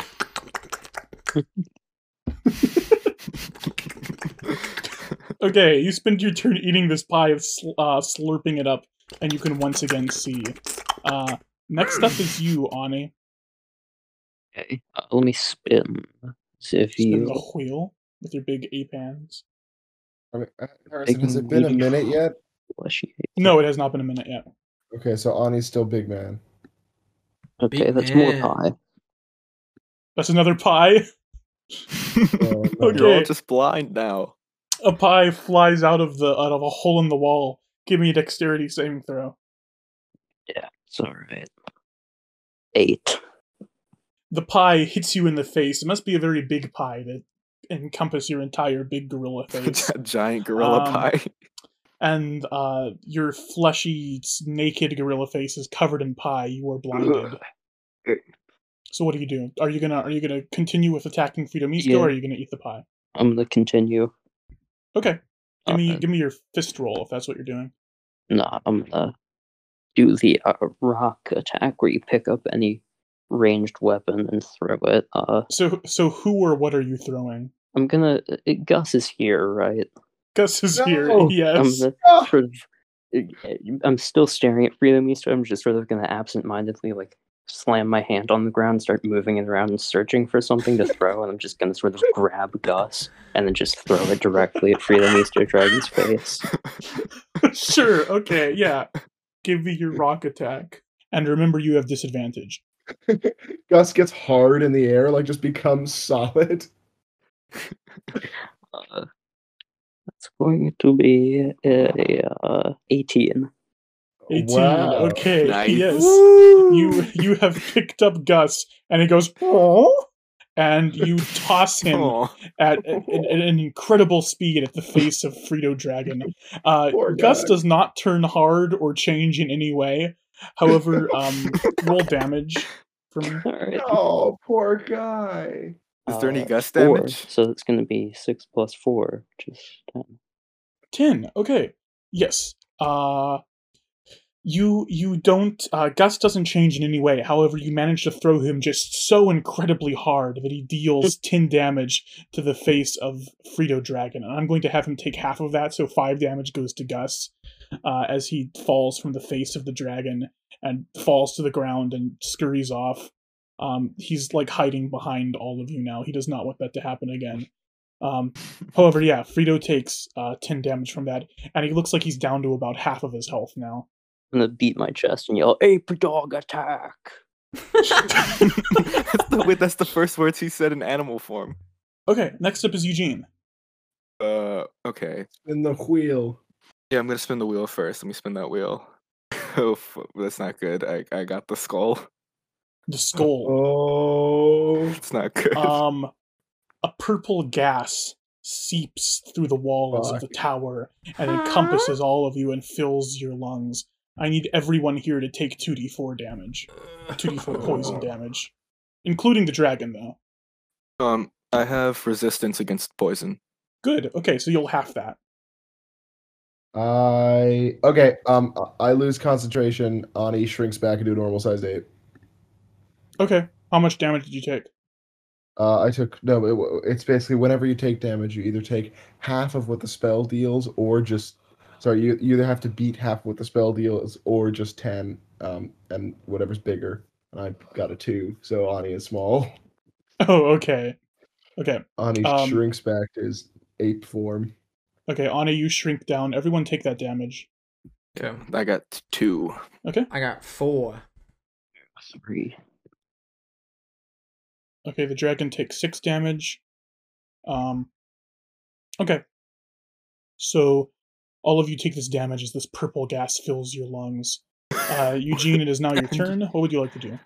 Okay, you spend your turn eating this pie, sl- uh, slurping it up, and you can once again see. Uh, next up is you, Ani. Okay, uh, let me spin. See if Spin you. the wheel with your big ape hands. I mean, uh, Harrison, has it been a meaty minute yet? No, it has not been a minute yet. Okay, so Ani's still big man. Okay, Big that's more pie. That's another pie. Oh, no. Okay. You're all just blind now. A pie flies out of the out of a hole in the wall. Give me a dexterity saving throw. Yeah, it's alright. Eight. The pie hits you in the face. It must be a very big pie to encompass your entire big gorilla face. Giant gorilla Um, pie. and uh, your fleshy, naked gorilla face is covered in pie. You are blinded. So what are you doing? Are you gonna are you gonna continue with attacking Frito Misto, Yeah. or are you gonna eat the pie? I'm gonna continue. Okay, give me give me your fist roll if that's what you're doing. Nah, I'm gonna do the uh, rock attack where you pick up any ranged weapon and throw it. Uh, So so who or what are you throwing? I'm gonna. uh, Gus is here, right? Gus is here. No! I'm Yes. Ah! sort of. uh, I'm still staring at Frito Misto. I'm just sort of gonna absent-mindedly like slam my hand on the ground, start moving it around and searching for something to throw, and I'm just gonna sort of grab Gus and then just throw it directly at Frito Misto Dragon's face. sure. Okay. Yeah. Give me your rock attack, and remember you have disadvantage. Gus gets hard in the air, like just becomes solid. Uh, that's going to be a uh, 18. 18. Wow. Okay. Nice. Yes. You you have picked up Gus, and he goes. Oh, and you toss him Aw. at, at, at an incredible speed at the face of Frito Dragon. Uh, Gus does not turn hard or change in any way. However, um, roll damage for me. Alright. Oh, poor guy. Is there any uh, gust four, damage? So it's going to be 6 plus 4, which is 10. 10. Okay. Yes. Uh, you you don't uh, Gus doesn't change in any way. However, you manage to throw him just so incredibly hard that he deals 10 damage to the face of Frito Dragon. And I'm going to have him take half of that, so 5 damage goes to Gus uh, as he falls from the face of the dragon and falls to the ground and scurries off. Um, he's like hiding behind all of you now. He does not want that to happen again. Um, however, yeah, Frito takes uh, 10 damage from that, and he looks like he's down to about half of his health now. I'm going to beat my chest and yell, Ape dog attack! that's, the, wait, that's the first words he said in animal form. Okay, next up is Eugene. Uh, okay. In the wheel. Yeah, I'm gonna spin the wheel first. Let me spin that wheel. oh, that's not good. I I got the skull. The skull. Oh, It's not good. Um, a purple gas seeps through the walls of the tower and encompasses all of you and fills your lungs. I need everyone here to take 2d4 damage. 2d4 poison damage. Including the dragon, though. um, I have resistance against poison. Good. Okay, so you'll half that. I okay. Um, I lose concentration. Ani shrinks back into a normal size eight. Okay. How much damage did you take? Uh, I took no. It, it's basically whenever you take damage, you either take half of what the spell deals, or just sorry, you, you either have to beat half what the spell deals, or just ten. Um, and whatever's bigger. And I got a two, so Ani is small. Oh, okay. Okay. Ani Um, shrinks back to his ape form. Okay, Anna, you shrink down. Everyone take that damage. Yeah, I got two. Okay. I got four. Three. Okay, the dragon takes six damage. Um. Okay. So, all of you take this damage as this purple gas fills your lungs. Uh, Eugene, it is now your turn. What would you like to do?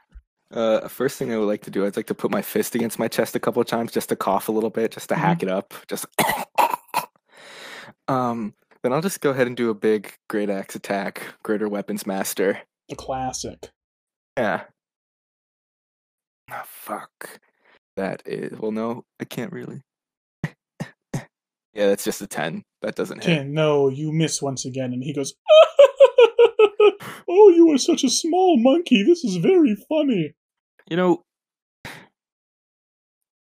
Uh, first thing I would like to do, I'd like to put my fist against my chest a couple of times just to cough a little bit, just to hack it up. Just um, then I'll just go ahead and do a big great axe attack, greater weapons master. The classic. Yeah. Oh, fuck. That is well, no, I can't really. Yeah, that's just a ten. That doesn't hit. Ten. No, you miss once again, and he goes. oh, you are such a small monkey. This is very funny. You know,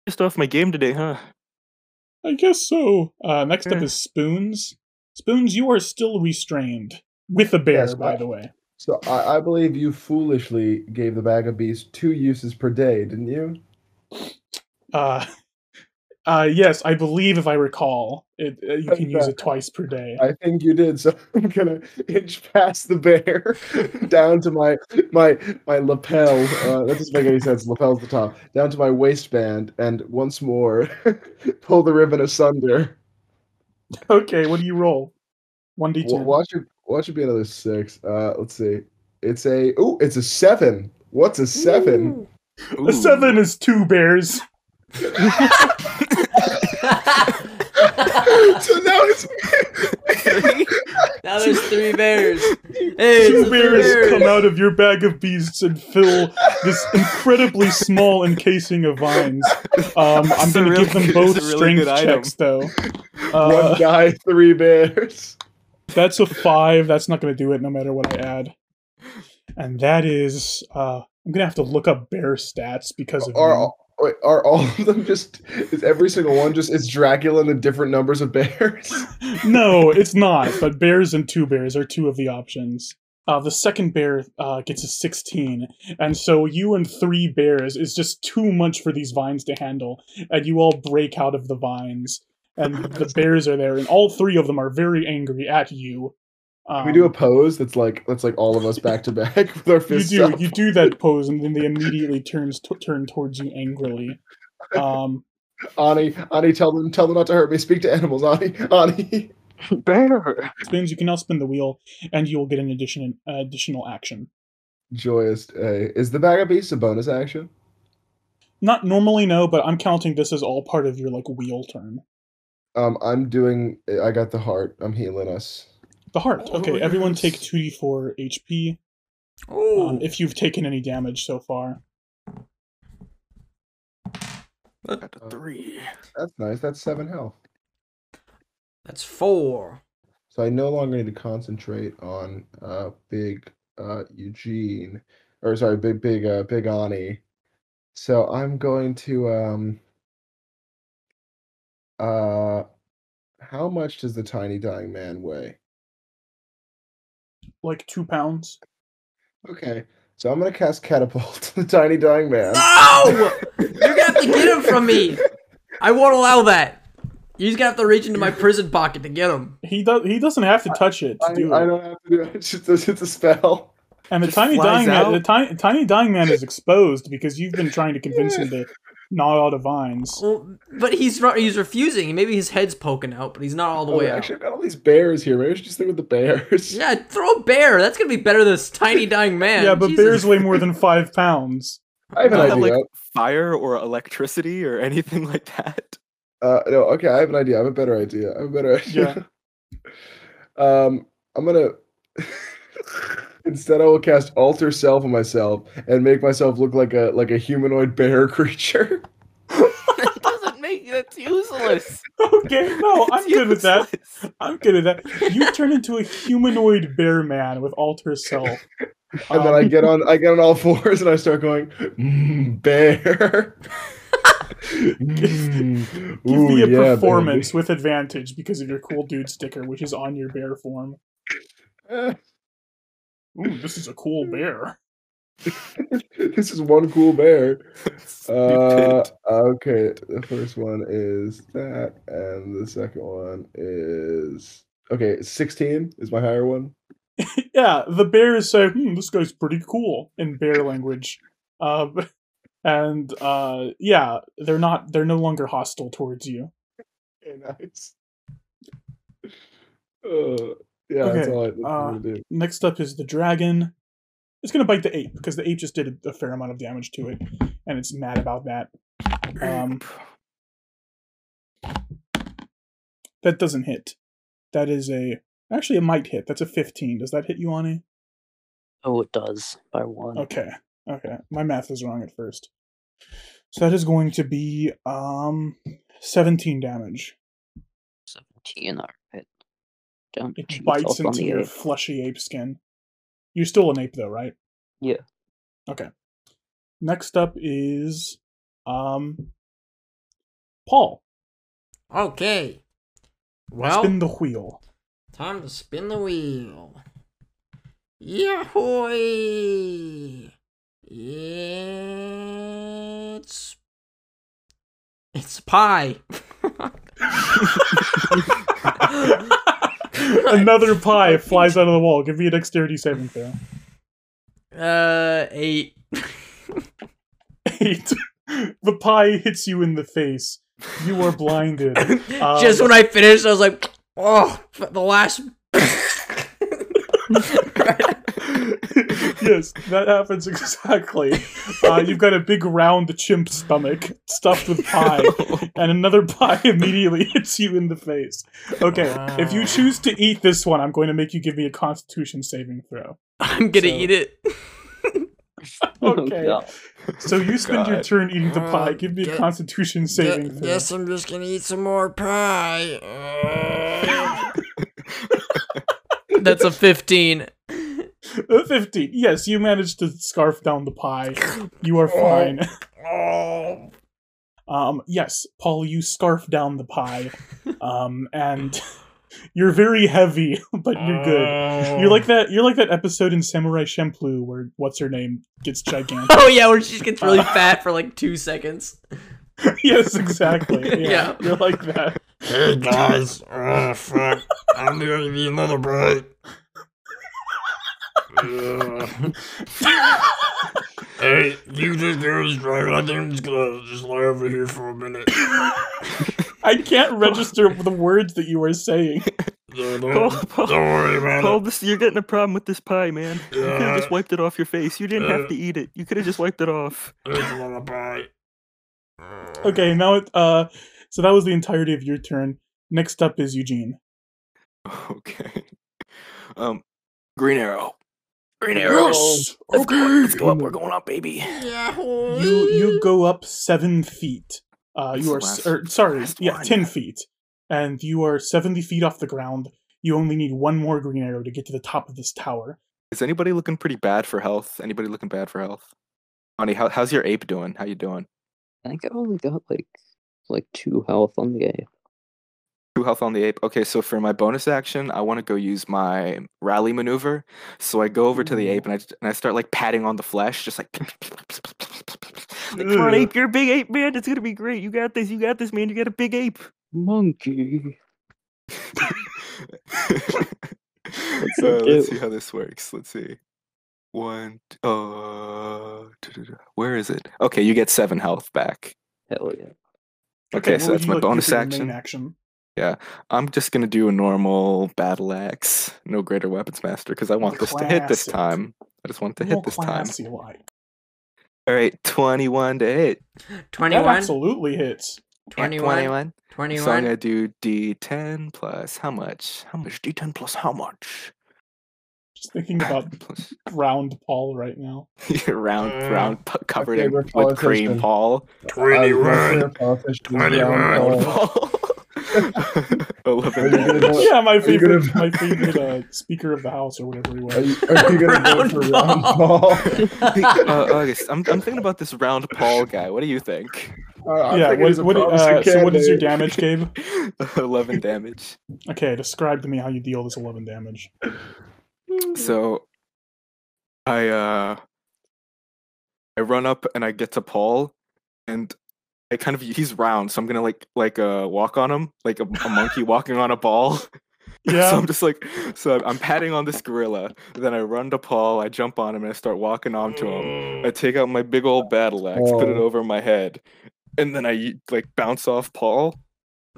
just off my game today, huh? I guess so. Uh, next up is Spoons. Spoons, you are still restrained with a bear, Yes, by I- the way. So I, I believe you foolishly gave the bag of bees two uses per day, didn't you? Uh, uh, yes, I believe if I recall, it uh, you can use it twice per day. I think you did. So I'm gonna inch past the bear down to my my my lapel. Uh, that doesn't make any sense. Lapel's the top. Down to my waistband, and once more pull the ribbon asunder. Okay, what do you roll? One d Wa- ten. Watch it. Watch it be another six. Uh, let's see. It's a. Oh, it's a seven. What's a seven? A seven is two bears. So now it's. Now there's three bears. Hey, Two bears bears. come out of your bag of beasts and fill this incredibly small encasing of vines. Um, I'm going to really give them good- both really strength checks, though. Uh, One guy, three bears. That's a five. That's not going to do it, no matter what I add. And that is, uh, I'm going to have to look up bear stats because of Are you. all, wait, are all of them just? Is every single one just? Is Dracula and the different numbers of bears? no, it's not. But bears and two bears are two of the options. Uh, the second bear uh, gets a 16, and so you and three bears is just too much for these vines to handle, and you all break out of the vines, and the bears are there, and all three of them are very angry at you. Um, we do a pose that's like that's like all of us back to back with our you fists do up? you do that pose, and then they immediately turns t- turn towards you angrily. Um, Ani, Ani, tell them, tell them not to hurt me. Speak to animals, Ani, Ani. Bear. spins. You can now spin the wheel, and you will get an addition additional action. Joyous day. Is the bag of beasts a bonus action? Not normally, no, but I'm counting this as all part of your like wheel turn. Um, I'm doing. I got the heart. I'm healing us. The heart. Oh, Okay, everyone take 2d4 HP Ooh, um, if you've taken any damage so far. Got a three. That's nice. That's seven health. that's four. So I no longer need to concentrate on uh big uh Eugene or sorry, big big uh big Ani. So I'm going to um uh how much does the tiny dying man weigh? Like two pounds. Okay. So I'm gonna cast catapult to the tiny dying man. No! You're gonna have to get him from me. I won't allow that. You're just gonna have to reach into my prison pocket to get him. He does. He doesn't have to touch it to I, do I it. don't have to do it. It's just a, it's a spell. And the Just tiny flies dying man, the tiny tiny dying man is exposed because you've been trying to convince him to gnaw out of vines. Well, but he's he's refusing. Maybe his head's poking out, but he's not all the Oh, way out. actually, I've got all these bears here. Maybe I should just stick with the bears. Yeah, throw a bear. That's gonna be better than this tiny dying man. yeah, but Jesus. bears weigh more than five pounds. I have an Not have, idea. like fire or electricity or anything like that. Uh, no, okay, I have an idea. I have a better idea. I have a better idea. Yeah. um, I'm gonna instead I will cast alter self on myself and make myself look like a like a humanoid bear creature. that doesn't make that's useless. Okay, no, I'm good with that. I'm good with that. You turn into a humanoid bear man with alter self. And then I Um, get on I get on all fours and I start going mm, bear. Mm, Give ooh, me a yeah, performance with advantage because of your cool dude sticker, which is on your bear form. baby. Ooh, this is a cool bear. this is one cool bear. Uh, okay, the first one is that, and the second one is okay. Sixteen is my higher one. yeah, the bears say, hmm, this guy's pretty cool in bear language. Um, and uh, yeah, they're not, they're no longer hostile towards you. Okay, nice. Yeah, that's Okay, all I, that's all I'm uh, gonna do. Next up is the dragon. It's gonna bite the ape because the ape just did a, a fair amount of damage to it, and it's mad about that. Um, that doesn't hit. That is a actually it might hit. That's a fifteen. Does that hit you, Ani? Oh, it does by one. Okay. Okay. My math was wrong at first. So that is going to be um 17 damage. Seventeen. All right. Down to It bites into your ape. fleshy ape skin. You're still an ape though, right? Yeah. Okay. Next up is um Paul. Okay. Well, Spin the wheel. time to spin the wheel. Yahoo! It's it's pie. Another pie flies out of the wall. Give me a dexterity saving throw. Uh, eight. Eight. the pie hits you in the face. You are blinded. Just Um, when I finished, I was like, oh, the last. yes, that happens exactly. Uh, you've got a big round chimp stomach stuffed with pie, and another pie immediately hits you in the face. Okay, if you choose to eat this one, I'm going to make you give me a Constitution saving throw. I'm gonna So- eat it. Okay, God. so you spend your turn eating the pie. Give me a Constitution saving throw. Guess I'm just gonna eat some more pie. Uh, That's a 15. Uh, Fifteen. Yes, you managed to scarf down the pie. You are fine. Oh. Um, yes, Paul, you scarf down the pie, um, and you're very heavy, but you're good. You're like that. You're like that episode in Samurai Champloo where what's her name gets gigantic. Oh yeah, where she gets really fat for like two seconds. yes, exactly. Yeah, Yeah. you're like that. Hey guys, oh fuck, I'm gonna eat another bite. Hey, you just do this right. I think I'm just gonna just lie over here for a minute. I can't register the words that you are saying. Paul, Paul, Don't worry about Paul, this, you're getting a problem with this pie, man. You could have just wiped it off your face. You didn't have to eat it. You could have just wiped it off. It's a little bite. Okay, now it. Uh, so that was the entirety of your turn. Next up is Eugene. Okay. Um, Green Arrow. Green Yes! Let's go, Okay. let's go up. We're going up, baby. Yahoo! You you go up seven feet. Uh, you are or, sorry, last yeah, one. ten feet, and you are seventy feet off the ground. You only need one more green arrow to get to the top of this tower. Is anybody looking pretty bad for health? Anybody looking bad for health? Honey, how, how's your ape doing? How you doing? I think I've only got like like two health on the ape. Two health on the ape. Okay, so for my bonus action, I want to go use my rally maneuver. So I go over to the ape and I and I start like patting on the flesh, just like, like come on, ape, you're a big ape, man. It's gonna be great. You got this. You got this, man. You got a big ape. Monkey. It let's see how this works. Let's see. One. t- Uh. Where is it? Okay, you get seven health back. Hell yeah. Okay, what so that's my like to do bonus for your action. Main action. I'm just gonna do a normal battle axe, no greater weapons master, because I want this to hit this time. I just want it to More hit this time. like. All right, 21 to hit. That 21, absolutely hits. 21, 21. 21. So I'm gonna do D10 plus how much? How much? D10 plus how much? Just thinking about Plus round Paul right now. round, Mm. round, p- covered in with cream, politician. Paul. Twenty-one. Twenty-one. Paul. Eleven. Are you gonna damage. go- Yeah, my you favorite, gonna- my favorite uh, speaker of the house or whatever he was. Are you, are you gonna go Round for ball. round ball? Uh, August, I'm, I'm thinking about this round Paul guy. What do you think? Uh, yeah, what, what, uh, so what is your damage, Gabe? 11 damage. Okay, describe to me how you deal this 11 damage. So I uh I run up and I get to Paul and I kind of he's round, so I'm gonna like like uh walk on him like a, a monkey walking on a ball. Yeah. so I'm just like so I'm patting on this gorilla. Then I run to Paul, I jump on him and I start walking onto him. I take out my big old battle axe, put it Oh. over my head, and then I like bounce off Paul,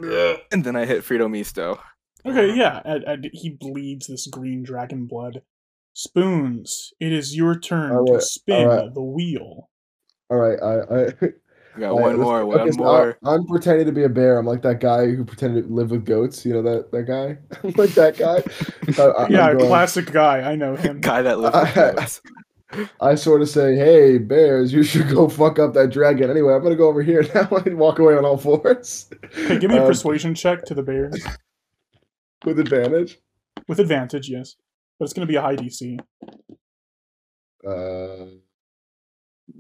Yeah. and then I hit Frito Misto. okay, yeah. And, and he bleeds this green dragon blood. Spoons, it is your turn to spin alright. the wheel. All right, I, I, We got one let's- more, one more. I, am pretending to be a bear. I'm like that guy who pretended to live with goats. You know that that guy? I'm like that guy. I, I, I'm yeah, going- classic guy. I know him. Guy that lives with I- goats. I sort of say, "Hey, bears, you should go fuck up that dragon." Anyway, I'm gonna go over here now and walk away on all fours. Okay, give me a Um, persuasion check to the bears with advantage. with advantage. Yes, but it's going to be a high DC. Uh,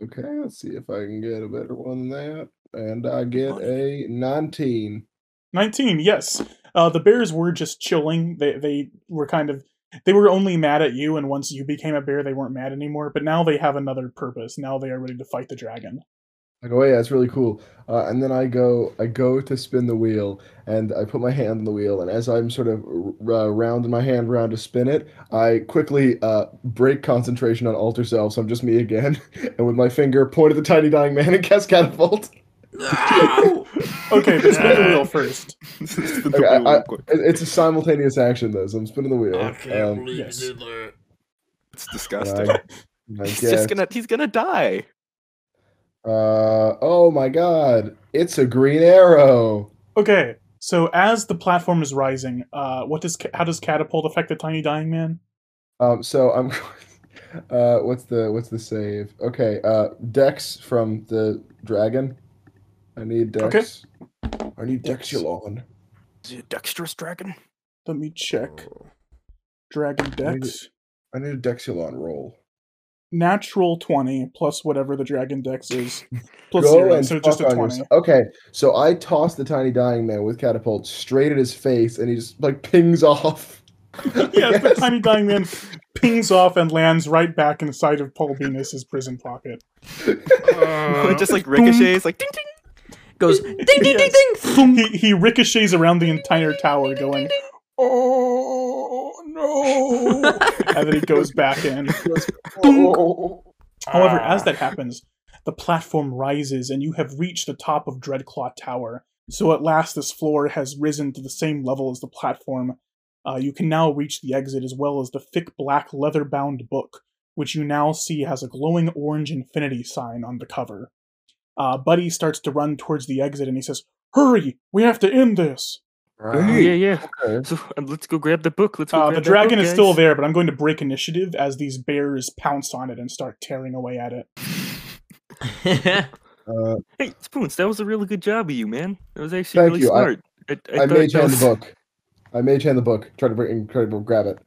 okay, let's see if I can get a better one than that. And I get a 19. 19 yes uh, the bears were just chilling they they were kind of they were only mad at you and once you became a bear they weren't mad anymore but now they have another purpose now they are ready to fight the dragon I go, oh yeah, it's really cool. Uh, and then I go, I go to spin the wheel, and I put my hand on the wheel, and as I'm sort of r- uh, rounding my hand around to spin it, I quickly uh, break concentration on alter self, so I'm just me again, and with my finger point at the tiny dying man and cast catapult. No! okay but spin the wheel first the Okay, wheel I- real quick. It's a simultaneous action though, so I'm spinning the wheel. Um, yes. It's disgusting. I, I he's guess- just gonna he's gonna die. Uh, oh my god, it's a green arrow. okay so as the platform is rising uh what does how does catapult affect the tiny dying man Um, so I'm, uh, what's the what's the save? Okay, uh, Dex from the dragon. I need Dex. Okay. Dex. I need Dex. Dexulon. Is he a dexterous dragon? let me check dragon dex I need a Dexulon roll. Natural 20 plus whatever the dragon dex is plus Go zero and so just a 20 yourself. Okay, so I toss the tiny dying man with catapult straight at his face, and he just like pings off. yes, the tiny dying man pings off and lands right back inside of Paul Venus's prison pocket. Uh, it just like ricochets, like ding ding. Goes ding ding ding ding. He, he ricochets around the entire tower, going, "Oh no!" and then he goes back in. Oh. However, as that happens, the platform rises, and you have reached the top of Dreadclaw Tower. So at last, this floor has risen to the same level as the platform. Uh, you can now reach the exit as well as the thick black leather bound book, which you now see has a glowing orange infinity sign on the cover. Uh, Buddy starts to run towards the exit and he says, Hurry! We have to end this! Right. yeah, yeah. Okay. So let's go grab the book. Let's go Uh, grab the that dragon book, is still there, but I'm going to break initiative as these bears pounce on it and start tearing away at it. Uh, Hey, Spoons, that was a really good job of you, man. That was actually Thank really you. I- smart. I, I, I thought mage hand was- the book. I mage hand the book. Try to bring, try to grab it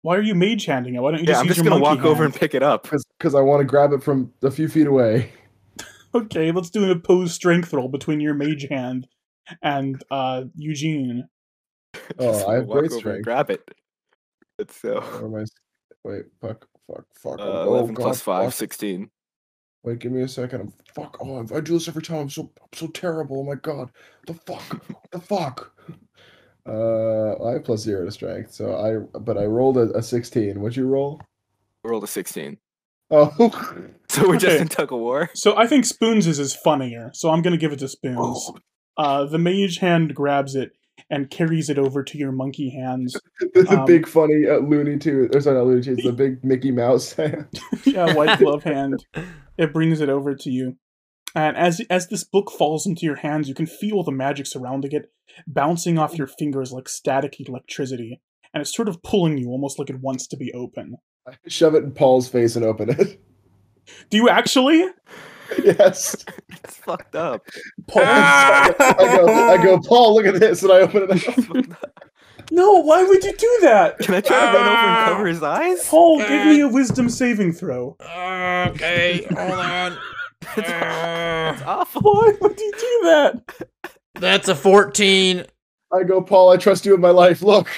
Why are you mage handing it? Why don't you Yeah, just I'm use just gonna monkey walk over and pick it up. because I want to grab it from a few feet away. Okay, let's do an opposed strength roll between your mage hand and uh, Eugene. Oh, I have walk great strength. Grab it. It's uh, Or am I? Wait, fuck, fuck, fuck. uh, oh, 11 God, plus 5, fuck. 16. Wait, give me a second. I'm fuck. Oh, if I do this every time, I'm so I'm so terrible. Oh my god, the fuck, the fuck. Uh, I have plus zero to strength, so I but I rolled a, a sixteen. What'd you roll? I rolled a 16. Oh, So we're just in tug of war. So I think Spoons is is funnier, so I'm gonna give it to Spoons. Oh. Uh, the mage hand grabs it and carries it over to your monkey hands. the Um, big funny uh, Looney Tunes, or sorry, not Looney Tunes, the big Mickey Mouse hand. yeah, white glove hand. It brings it over to you. And as as this book falls into your hands, you can feel the magic surrounding it, bouncing off your fingers like static electricity, and it's sort of pulling you almost like it wants to be open. I shove it in Paul's face and open it. Do you actually? Yes. It's fucked up. Paul? I go, I go, Paul, look at this, and I open it. Up. no, why would you do that? Can I try to run over and cover ah. his eyes? Paul, uh. give me a wisdom saving throw. Okay, hold on. Uh. It's awful. Why would you do that? That's a 14. I go, Paul, I trust you with my life. Look.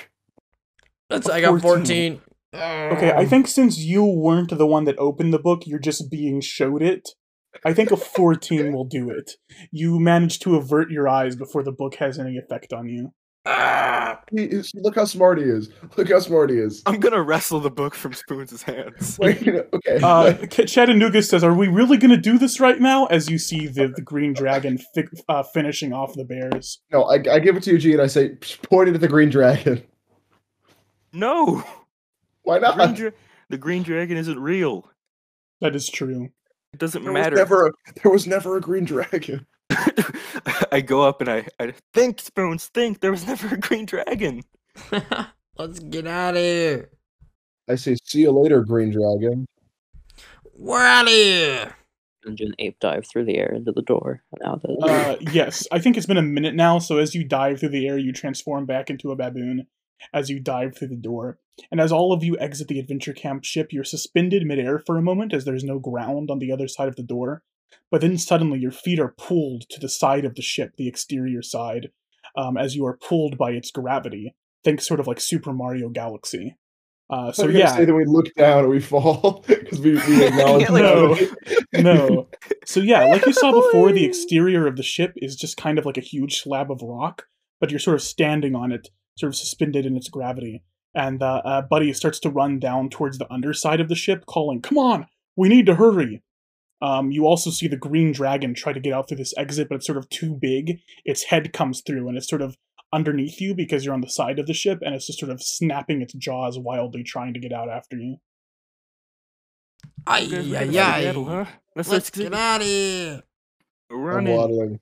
That's A I got 14. 14. Okay, I um. think since you weren't the one that opened the book, you're just being showed it. I think a 14 will do it. You manage to avert your eyes before the book has any effect on you. He, is- look how smart he is. Look how smart he is. I'm gonna wrestle the book from Spoons' hands. Wait, okay. Uh, Chattanooga says, Are we really going to do this right now? As you see the, the green dragon fi- uh, finishing off the bears. no, I, I give it to Eugene. And I say, point it at the green dragon. No, Why the not? green, dra- the green dragon isn't real. That is true. It doesn't There was matter. never, a, there was never a green dragon. I go up and I, I think Spoons think there was never a green dragon. Let's get out of here. I say, see you later, green dragon. We're out of here. Dungeon ape dive through the air into the door. Now the Uh, yes, I think it's been a minute now, so as you dive through the air, you transform back into a baboon as you dive through the door. And as all of you exit the adventure camp ship, you're suspended midair for a moment as there's no ground on the other side of the door. But then suddenly your feet are pulled to the side of the ship, the exterior side, um, as you are pulled by its gravity. Think sort of like Super Mario Galaxy. Uh, So yeah, say that we look down and we fall because we, we acknowledge no, no. So yeah, like you saw before, the exterior of the ship is just kind of like a huge slab of rock, but you're sort of standing on it, sort of suspended in its gravity. And uh, uh, Buddy starts to run down towards the underside of the ship, calling, "Come on, we need to hurry!" Um, you also see the green dragon try to get out through this exit, but it's sort of too big. Its head comes through, and it's sort of underneath you because you're on the side of the ship, and it's just sort of snapping its jaws wildly, trying to get out after you. Ay, You guys ay, ready for the ay. battle, huh? Let's, Let's let's get out of here. Running.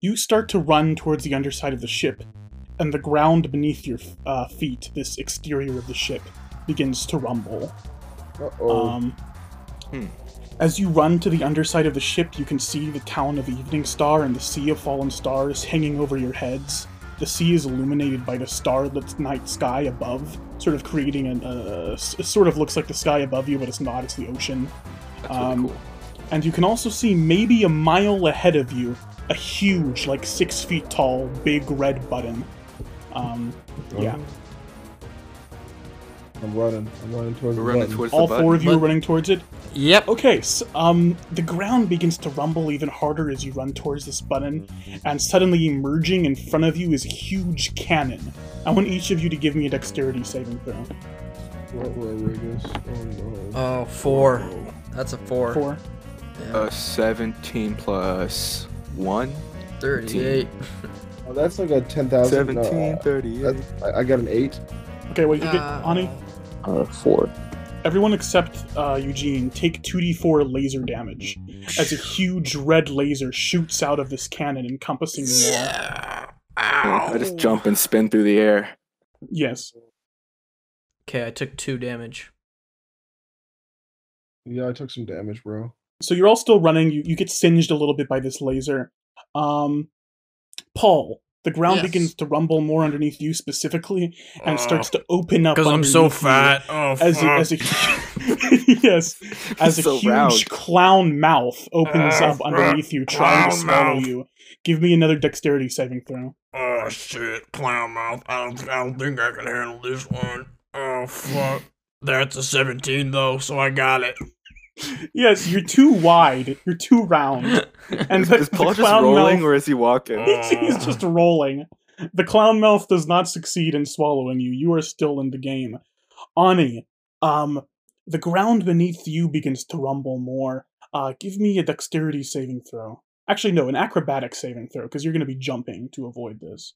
You start to run towards the underside of the ship, and the ground beneath your uh, feet, this exterior of the ship, begins to rumble. Um, Hmm. As you run to the underside of the ship, you can see the town of Evening Star and the Sea of Fallen Stars hanging over your heads. The sea is illuminated by the starlit night sky above, sort of creating an, uh, it sort of looks like the sky above you, but it's not, it's the ocean. That's really Um, cool. and you can also see maybe a mile ahead of you a huge, like six feet tall, big red button. Um, yeah, I'm running. I'm running towards We're the running button. towards all the button. four of you are But- running towards it. Yep. Okay, so, um, the ground begins to rumble even harder as you run towards this button, and suddenly emerging in front of you is a huge cannon. I want each of you to give me a dexterity saving throw. What will I rate? Oh, no. Oh, four. That's a four. Four. Yeah. Uh, 17 plus 1. 38. Oh, that's like a 10,000. 17, No, uh, I, I got an 8. Okay, what did you get, Uh, Ani? uh, four. Everyone except uh, Eugene take 2d4 laser damage as a huge red laser shoots out of this cannon, encompassing you all. Yeah. I just jump and spin through the air. Yes. Okay, I took two damage. Yeah, I took some damage, bro. So you're all still running. You, you get singed a little bit by this laser. Um, Paul, the ground Yes. begins to rumble more underneath you specifically and oh. starts to open up. Because I'm so fat. Oh, As a, as a yes, as a huge round. clown mouth opens Oh, up underneath you, trying to clown swallow mouth. you. Give me another dexterity saving throw. Oh shit, clown mouth. I don't, I don't think I can handle this one. Oh fuck. That's a 17 though, so I got it. Yes, you're too wide. You're too round. And the, Is the Paul just rolling mouth, or is he walking? he's just rolling. The clown mouth does not succeed in swallowing you. You are still in the game. Ani, um, the ground beneath you begins to rumble more. Uh, give me a dexterity saving throw. Actually, no, an acrobatic saving throw, because you're going to be jumping to avoid this.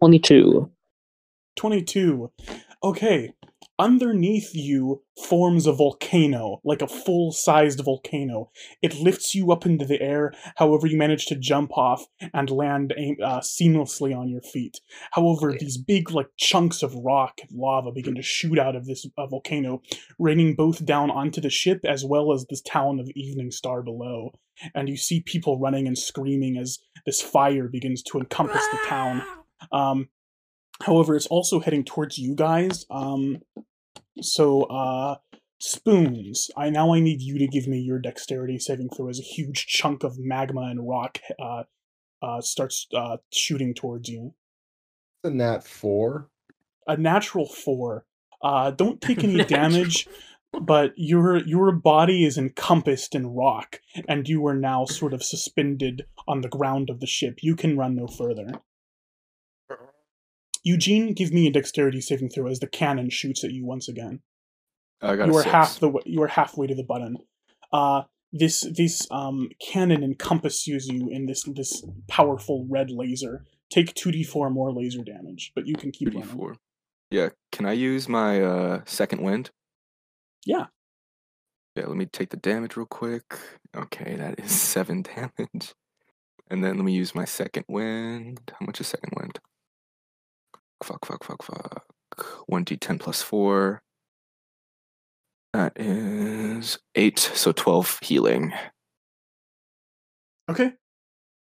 22. 22. Okay. Underneath you forms a volcano, like a full sized volcano. It lifts you up into the air, however, you manage to jump off and land aim- uh, seamlessly on your feet. However, Okay. these big, like, chunks of rock and lava begin to shoot out of this uh, volcano, raining both down onto the ship as well as this town of Evening Star below. And you see people running and screaming as this fire begins to encompass the town. Um, however, it's also heading towards you guys. Um, so, uh, spoons. I now I need you to give me your dexterity saving throw as a huge chunk of magma and rock uh, uh, starts uh, shooting towards you. The nat four. A natural four. Uh, don't take any damage, but your your body is encompassed in rock, and you are now sort of suspended on the ground of the ship. You can run no further. Eugene, give me a dexterity saving throw as the cannon shoots at you once again. I got you are half the way, you are halfway to the button. Uh, this this um cannon encompasses you in this this powerful red laser. Take two d four more laser damage, but you can keep running. 2d4. Yeah, can I use my uh, second wind? Yeah. Yeah, let me take the damage real quick. Okay, that is seven damage. And then let me use my second wind. How much is second wind? Fuck, fuck, fuck, fuck. 1d10 plus 4. That is 8, so 12 healing. Okay.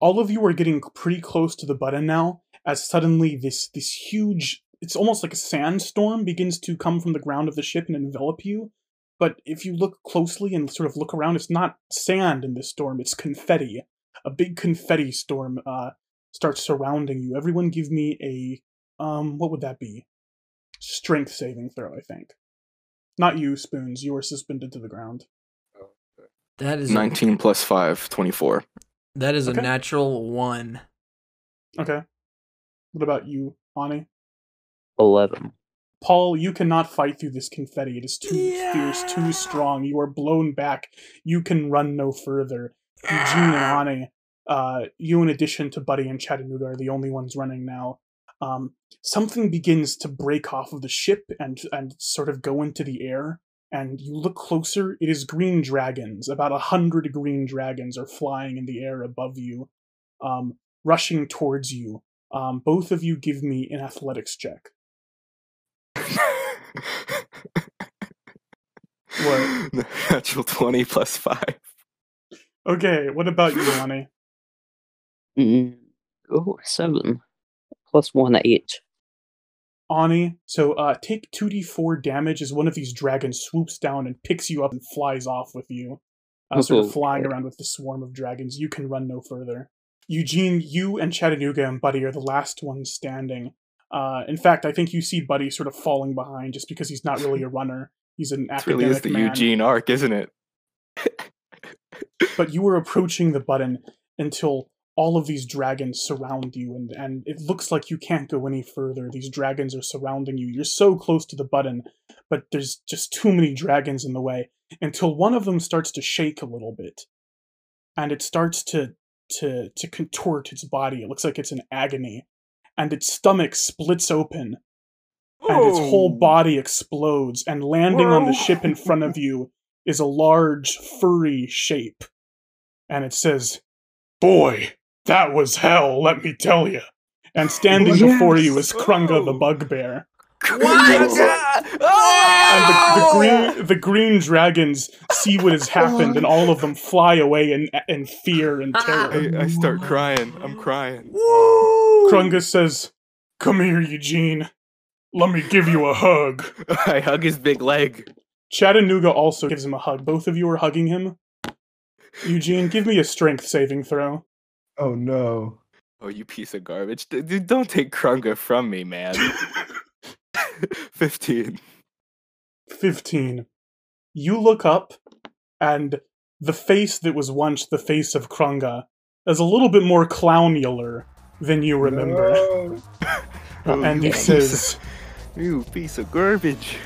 All of you are getting pretty close to the button now, as suddenly this this huge it's almost like a sandstorm begins to come from the ground of the ship and envelop you. But if you look closely and sort of look around, it's not sand in this storm, it's confetti. A big confetti storm uh, starts surrounding you. Everyone give me a um what would that be? Strength saving throw, I think. Not you, Spoons. You are suspended to the ground. That is a, 19 plus 5, 24. that is Okay. a natural one. Okay. What about you, Ani? 11. Paul, you cannot fight through this confetti. It is too fierce, too strong. You are blown back. You can run no further. Eugene and Ani, uh, you in addition to Buddy and Chattanooga are the only ones running now. Um, something begins to break off of the ship and and sort of go into the air. And you look closer. It is green dragons. About a hundred green dragons are flying in the air above you, um, rushing towards you. Um, both of you give me an athletics check. What? Natural 20 plus 5. Okay, what about you, Ani? Mm, oh, 7. Plus 1, each. Ani, so uh, take 2d4 damage as one of these dragons swoops down and picks you up and flies off with you. Uh, sort of flying around with the swarm of dragons. You can run no further. Eugene, you and Chattanooga and Buddy are the last ones standing. Uh, in fact, I think you see Buddy sort of falling behind just because he's not really a runner. He's an This academic really is the man. Eugene arc, isn't it? but you were approaching the button until all of these dragons surround you and, and it looks like you can't go any further. These dragons are surrounding you. You're so close to the button but there's just too many dragons in the way until one of them starts to shake a little bit. And it starts to to to contort its body. It looks like it's in agony. And its stomach splits open. And its whole oh. body explodes. And landing on the ship in front of you is a large furry shape. And it says boy that was hell let me tell you and standing before you is krunga the Oh. bugbear What? Oh! and the, the green the green dragons see what has happened and all of them fly away in in fear and uh-uh. terror I, I start crying. I'm crying. krunga says come here eugene let me give you a hug I hug his big leg. Chattanooga also gives him a hug. Both of you are hugging him. Eugene, give me a strength saving throw. Oh no. Oh, you piece of garbage. D- Dude, don't take Krunga from me, man. 15. 15. You look up, and the face that was once the face of Krunga is a little bit more clownular than you remember. No. Oh, and he says, of- You piece of garbage.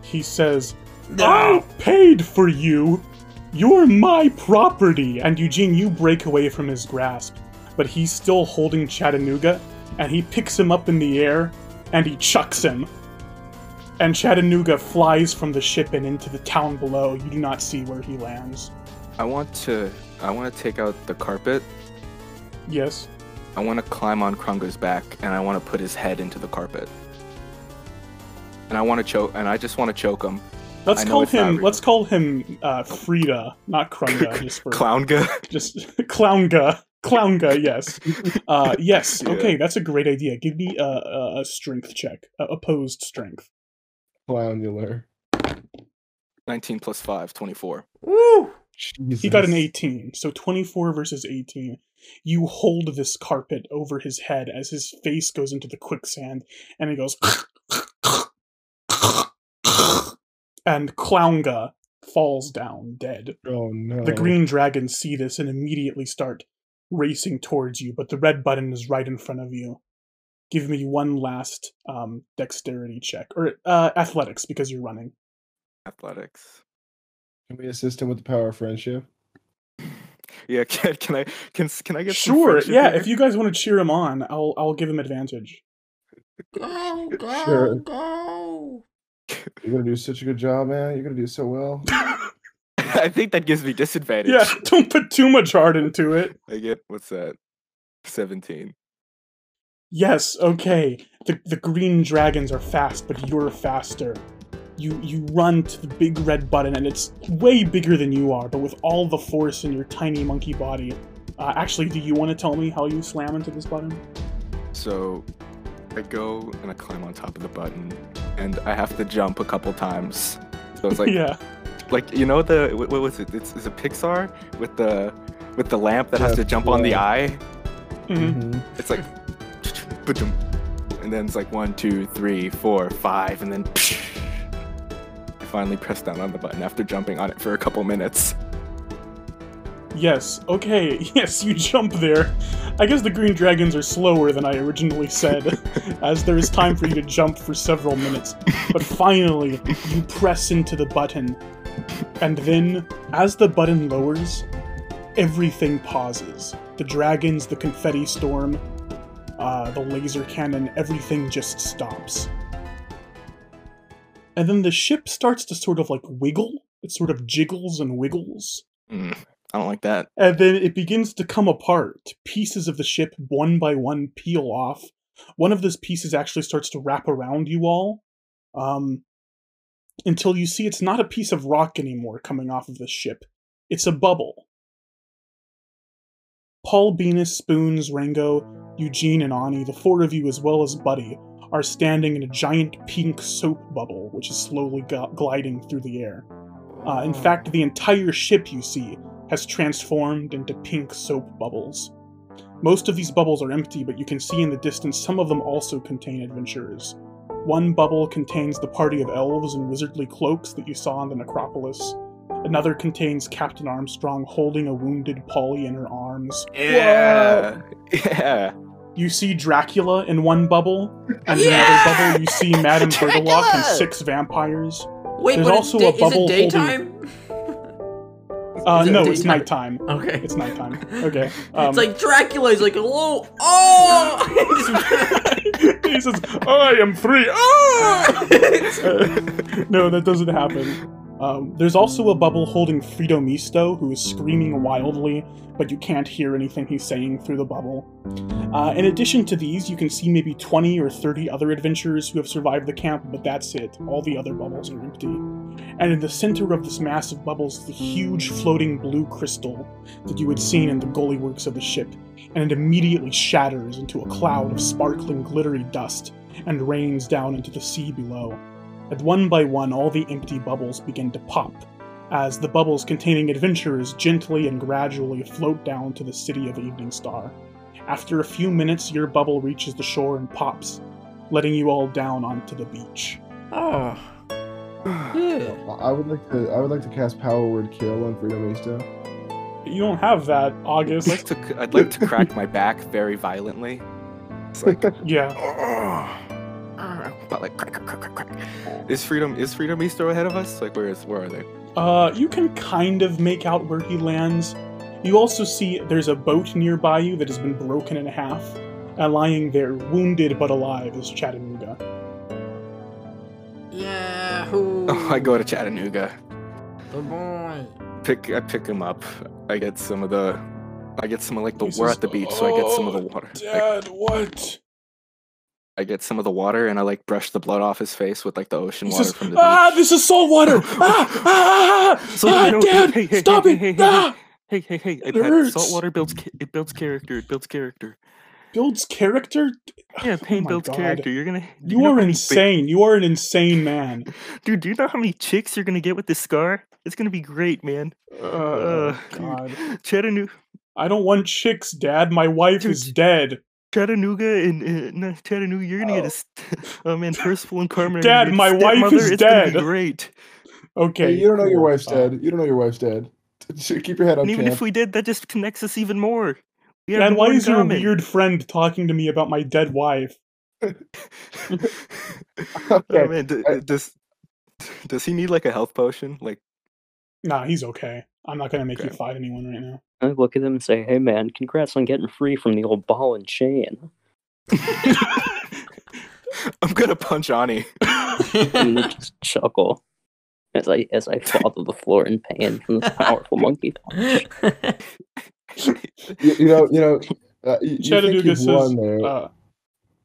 he says, I paid for you. You're my property. And Eugene, you break away from his grasp, but he's still holding Chattanooga, and he picks him up in the air and he chucks him. And Chattanooga flies from the ship and into the town below. You do not see where he lands. I want to. I want to take out the carpet. Yes. I want to climb on Krunga's back, and I want to put his head into the carpet. And I want to choke. And I just want to choke him. Let's call him. real. Let's call him uh, Frida, not Krunga, just for Clownga. just Clownga. Clownga, yes. Uh, yes, Yeah. okay, that's a great idea. Give me a, a, a strength check, a opposed strength. Clownular. 19 plus 5, 24. Woo! Jesus. He got an 18, so 24 versus 18. You hold this carpet over his head as his face goes into the quicksand, and he goes. And Clownga falls down dead. Oh no. The green dragons see this and immediately start racing towards you, but the red button is right in front of you. Give me one last um, dexterity check, or uh, athletics, because you're running. Athletics. Can we assist him with the power of friendship? Yeah, can, can I can can I get Sure, friendship yeah. here? If you guys want to cheer him on, I'll I'll give him advantage. Go, go, Sure. go. You're gonna do such a good job, man. You're gonna do so well. I think that gives me disadvantage. yeah, don't put too much heart into it. I get what's that? 17. Yes, okay. The the green dragons are fast, but you're faster. You you run to the big red button, and it's way bigger than you are, but with all the force in your tiny monkey body. Uh, actually, do you want to tell me how you slam into this button? So I go and I climb on top of the button, and I have to jump a couple times. So it's like, yeah. like you know the what, what was it? It's, it's a Pixar with the with the lamp that has to jump on the eye. Mhm. Mhm. It's like, ba-dum. and then it's like one, two, three, four, five, and then I finally press down on the button after jumping on it for a couple minutes. Yes. Okay. Yes, you jump there. I guess the green dragons are slower than I originally said, as there is time for you to jump for several minutes. But finally, you press into the button, and then, as the button lowers, everything pauses. The dragons, the confetti storm, uh, the laser cannon, everything just stops. And then the ship starts to sort of like wiggle. It sort of jiggles and wiggles. Mm, I don't like that. And then it begins to come apart. Pieces of the ship, one by one, peel off. One of those pieces actually starts to wrap around you all. Um, until you see it's not a piece of rock anymore coming off of the ship. It's a bubble. Paul, Venus, Spoons, Rango, Eugene, and Ani, the four of you as well as Buddy, are standing in a giant pink soap bubble which is slowly gliding through the air. Uh, in fact, the entire ship you see has transformed into pink soap bubbles. Most of these bubbles are empty, but you can see in the distance some of them also contain adventurers. One bubble contains the party of elves in wizardly cloaks that you saw in the necropolis. Another contains Captain Armstrong holding a wounded Polly in her arms. Yeah, yeah. You see Dracula in one bubble, and in Yeah! another bubble you see Madame Bertalock and six vampires. Wait, There's but also it's a da- is bubble it holding- daytime? Uh, it no, it's nighttime. Okay. It's nighttime. Okay. Um, it's like Dracula. He's like, hello. Oh. he says, "I am free." Oh! Uh, no, that doesn't happen. Um, there's also a bubble holding Frito Misto, who is screaming wildly, but you can't hear anything he's saying through the bubble. Uh, in addition to these, you can see maybe 20 or 30 other adventurers who have survived the camp, but that's it. All the other bubbles are empty. And in the center of this massive bubble is the huge floating blue crystal that you had seen in the gully works of the ship, and it immediately shatters into a cloud of sparkling, glittery dust and rains down into the sea below. And one by one, all the empty bubbles begin to pop, as the bubbles containing adventurers gently and gradually float down to the city of Evening Star. After a few minutes, your bubble reaches the shore and pops, letting you all down onto the beach. oh. Yeah. I would like to. I would like to cast Power Word Kill on Frito Misto. You don't have that, I'd August. like to. I'd like to crack my back very violently. It's like, yeah. But like crack, crack, crack, crack, crack. Is Frito is Frito Misto ahead of us? Like where is where are they? Uh, you can kind of make out where he lands. You also see there's a boat nearby you that has been broken in half, and lying there, wounded but alive, is Chattanooga. Yahoo! Oh, I go to Chattanooga. The boy. Pick I pick him up. I get some of the I get some of like the He we're says, at the beach, so I get some of the "Oh, water. I, Dad, what? I get some of the water and I like brush the blood off his face with like the ocean He water says, from the ah, beach. this is salt water! ah, ah, ah, So, ah, you Dad, hey, hey, stop hey, it! hey, hey, ah! Hey, hey, hey! It It hurts. salt water builds it builds character. It builds character. Builds character? Yeah, Oh pain my builds God. character. You're gonna. do You know are how many ba- insane. You are an insane man. Dude, do you know how many chicks you're gonna get with this scar? It's gonna be great, man. Oh, Uh, God. Chattanooga, I don't want chicks, Dad. My wife Dude, is dead. Chattanooga, and uh, no, Chattanooga, you're gonna get a. St- oh man, Percival and Carmen. Dad, gonna my wife stepmother. is it's dead. great. Okay. Hey, you don't know your wife's Uh, dead. You don't know your wife's dead. Keep your head up, And even champ. if we did, that just connects us even more. We Dad, why is your weird friend talking to me about my dead wife? Okay, Oh man, d- I- does does he need like a health potion? Like, Nah, he's okay. I'm not gonna make you fight anyone right now. I look at him and say, "Hey, man, congrats on getting free from the old ball and chain." I'm gonna punch Ani. And they just chuckle as I as I fall to the floor in pain from this powerful monkey punch. you, you know, you know, uh, you, you Chattanooga you've says, there. uh,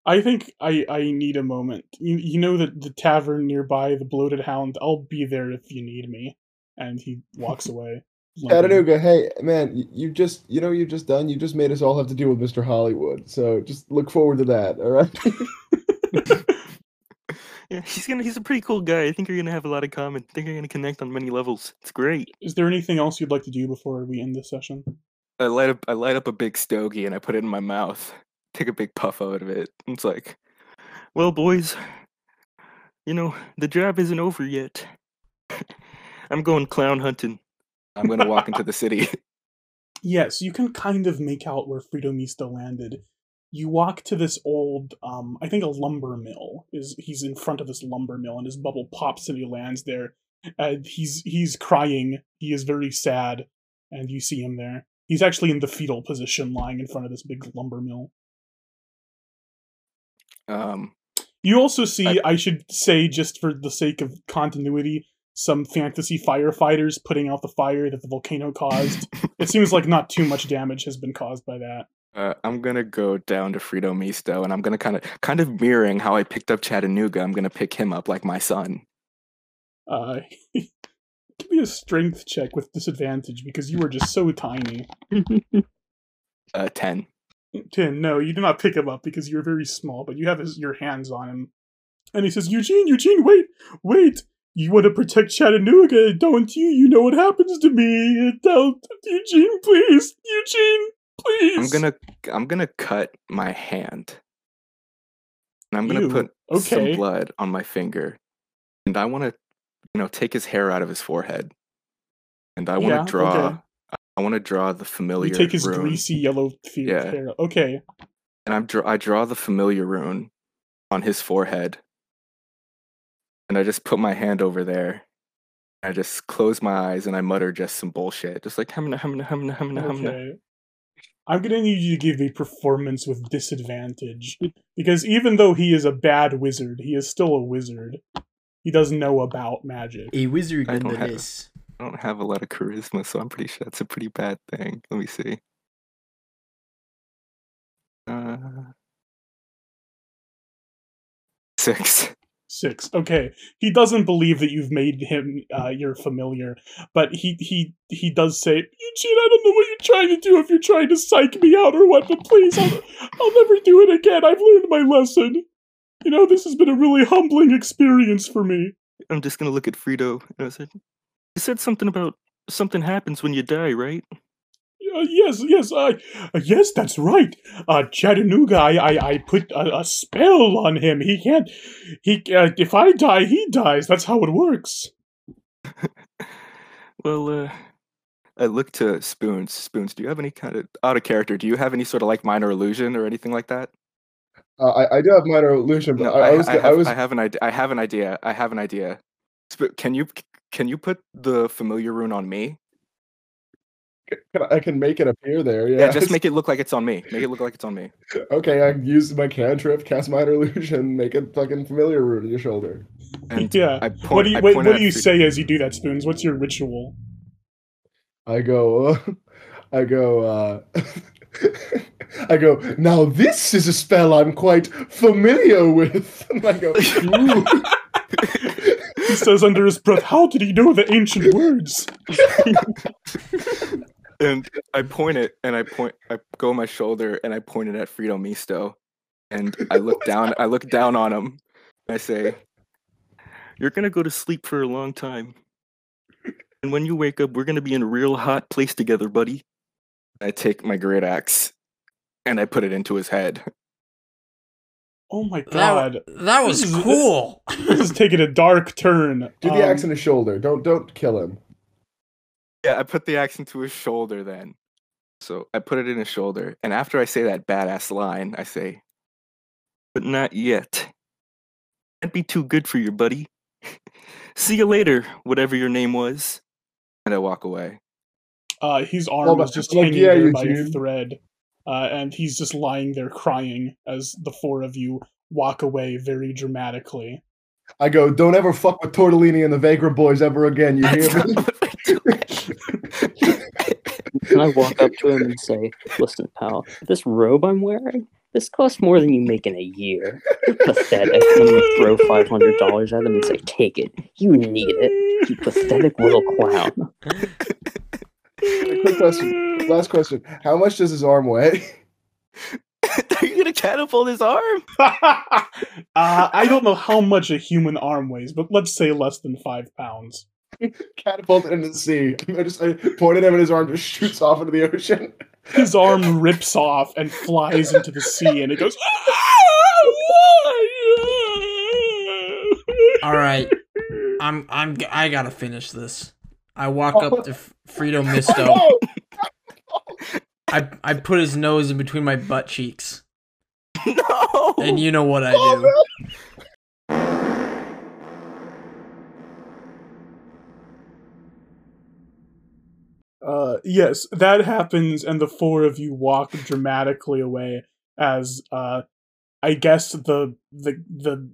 I think I, I need a moment. You, you know that the tavern nearby, the Bloated Hound, I'll be there if you need me. And he walks away. Limping. Uh, Chattanooga, hey man, you, you just you know what you've just done. You just made us all have to deal with Mr. Hollywood. So just look forward to that. All right. Yeah, he's gonna. He's a pretty cool guy. I think you're gonna have a lot of common. I think you're gonna connect on many levels. It's great. Is there anything else you'd like to do before we end this session? I light up. I light up a big stogie and I put it in my mouth. Take a big puff out of it. It's like, well, boys, you know the job isn't over yet. I'm going clown hunting. I'm gonna walk into the city. Yes, you can kind of make out where Frito Misto landed. You walk to this old, um, I think a lumber mill. Is he's in front of this lumber mill, and his bubble pops and he lands there. And he's he's crying. He is very sad, and you see him there. He's actually in the fetal position, lying in front of this big lumber mill. Um, You also see, I- I should say, just for the sake of continuity, some fantasy firefighters putting out the fire that the volcano caused. it seems like not too much damage has been caused by that. uh, I'm gonna go down to Frito Misto and I'm gonna kind of, kind of mirroring how I picked up Chattanooga. I'm gonna pick him up like my son. Uh, give me a strength check with disadvantage because you are just so tiny. Uh, ten. Tin, no, you do not pick him up because you're very small, but you have his, your hands on him. And he says, Eugene, Eugene, wait, wait. You want to protect Chattanooga, don't you? You know what happens to me. Don't, Eugene, please. Eugene, please. I'm gonna, I'm gonna cut my hand. And I'm gonna put okay. some blood on my finger, and I want to, you know, take his hair out of his forehead, and I want to Yeah, draw. okay. I want to draw the familiar. You take his rune, greasy yellow Yeah. hair. Okay. and I'm draw. I draw the familiar rune on his forehead, and I just put my hand over there. I just close my eyes and I mutter just some bullshit, just like humna humna humna humna humna. Okay. I'm gonna need you to give a performance with disadvantage. Because even though he is a bad wizard, he is still a wizard. He doesn't know about magic. A wizard I don't have- I don't have a lot of charisma, so I'm pretty sure that's a pretty bad thing. Let me see. Uh, six. Six. Okay. He doesn't believe that you've made him uh, your familiar, but he he he does say, Eugene, I don't know what you're trying to do. If you're trying to psych me out or what, but please, I'll, I'll never do it again. I've learned my lesson. You know, this has been a really humbling experience for me. I'm just gonna look at Frito and I said, "You said something about something happens when you die, right?" Uh, yes, yes, I, uh, yes, that's right. Uh, Chattanooga, I, I, I put a, a spell on him. He can't. He, uh, if I die, he dies. That's how it works. Well, uh, I look to Spoons. Spoons, do you have any kind of out of character? Do you have any sort of like minor illusion or anything like that? Uh, I, I do have minor illusion, but No, I, I, I was I, I, have, was I have an idea. I have an idea. I have an idea. Sp- Can you can you put the familiar rune on me? Can, I can make it appear there. Yeah, Yeah, just make it look like it's on me. Make it look like it's on me. Okay, I can use my cantrip, cast minor illusion, make it fucking familiar rune in your shoulder. And yeah. I point, what do you I wait, what do you say as you do that, Spoons? What's your ritual? I go, I go, uh, I go. Now this is a spell I'm quite familiar with. And I go, ooh. He says under his breath, "How did he know the ancient words?" And I point it, and I point, I go on my shoulder, and I point it at Frito Misto, and I look down, I look down on him, and I say, "You're gonna go to sleep for a long time, and when you wake up, we're gonna be in a real hot place together, buddy." I take my great axe, and I put it into his head. Oh my god, that was This is- cool. this is taking a dark turn. do the Um, axe in his shoulder. Don't don't kill him. Yeah, I put the axe into his shoulder then. So I put it in his shoulder, and after I say that badass line, I say, "But not yet. Can't be too good for you, buddy. See you later, whatever your name was." And I walk away. Uh, his arm Well, is just like, hanging yeah, there by a thread, uh, and he's just lying there crying as the four of you walk away very dramatically. I go. Don't ever fuck with Tortellini and the Vagrant Boys ever again. You hear me? not I. Can I walk up to him and say, "Listen, pal, this robe I'm wearing, this costs more than you make in a year. You're pathetic." I'm gonna throw five hundred dollars at him and say, "Take it. You need it. You pathetic little clown." Quick question. Last question. How much does his arm weigh? Are you gonna catapult his arm? uh, I don't know how much a human arm weighs, but let's say less than five pounds. Catapult it into the sea. I just I point at him and his arm just shoots off into the ocean. His arm rips off and flies into the sea, and it goes. All right, I'm I'm I gotta finish this. I walk up to F- Frito Misto. I I put his nose in between my butt cheeks, no. and you know what I oh, do. no. Uh, yes, that happens, and the four of you walk dramatically away as uh, I guess the the the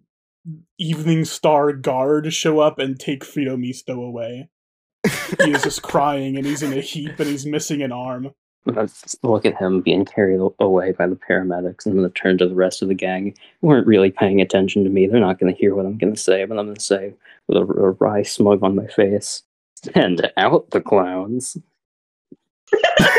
Evening Star guard show up and take Frito Misto away. he is just crying, and he's in a heap, and he's missing an arm. Look at him being carried away by the paramedics, and I'm gonna turn to the rest of the gang who weren't really paying attention to me. They're not gonna hear what I'm gonna say, but I'm gonna say with a, a wry smug on my face, "Send out the clowns."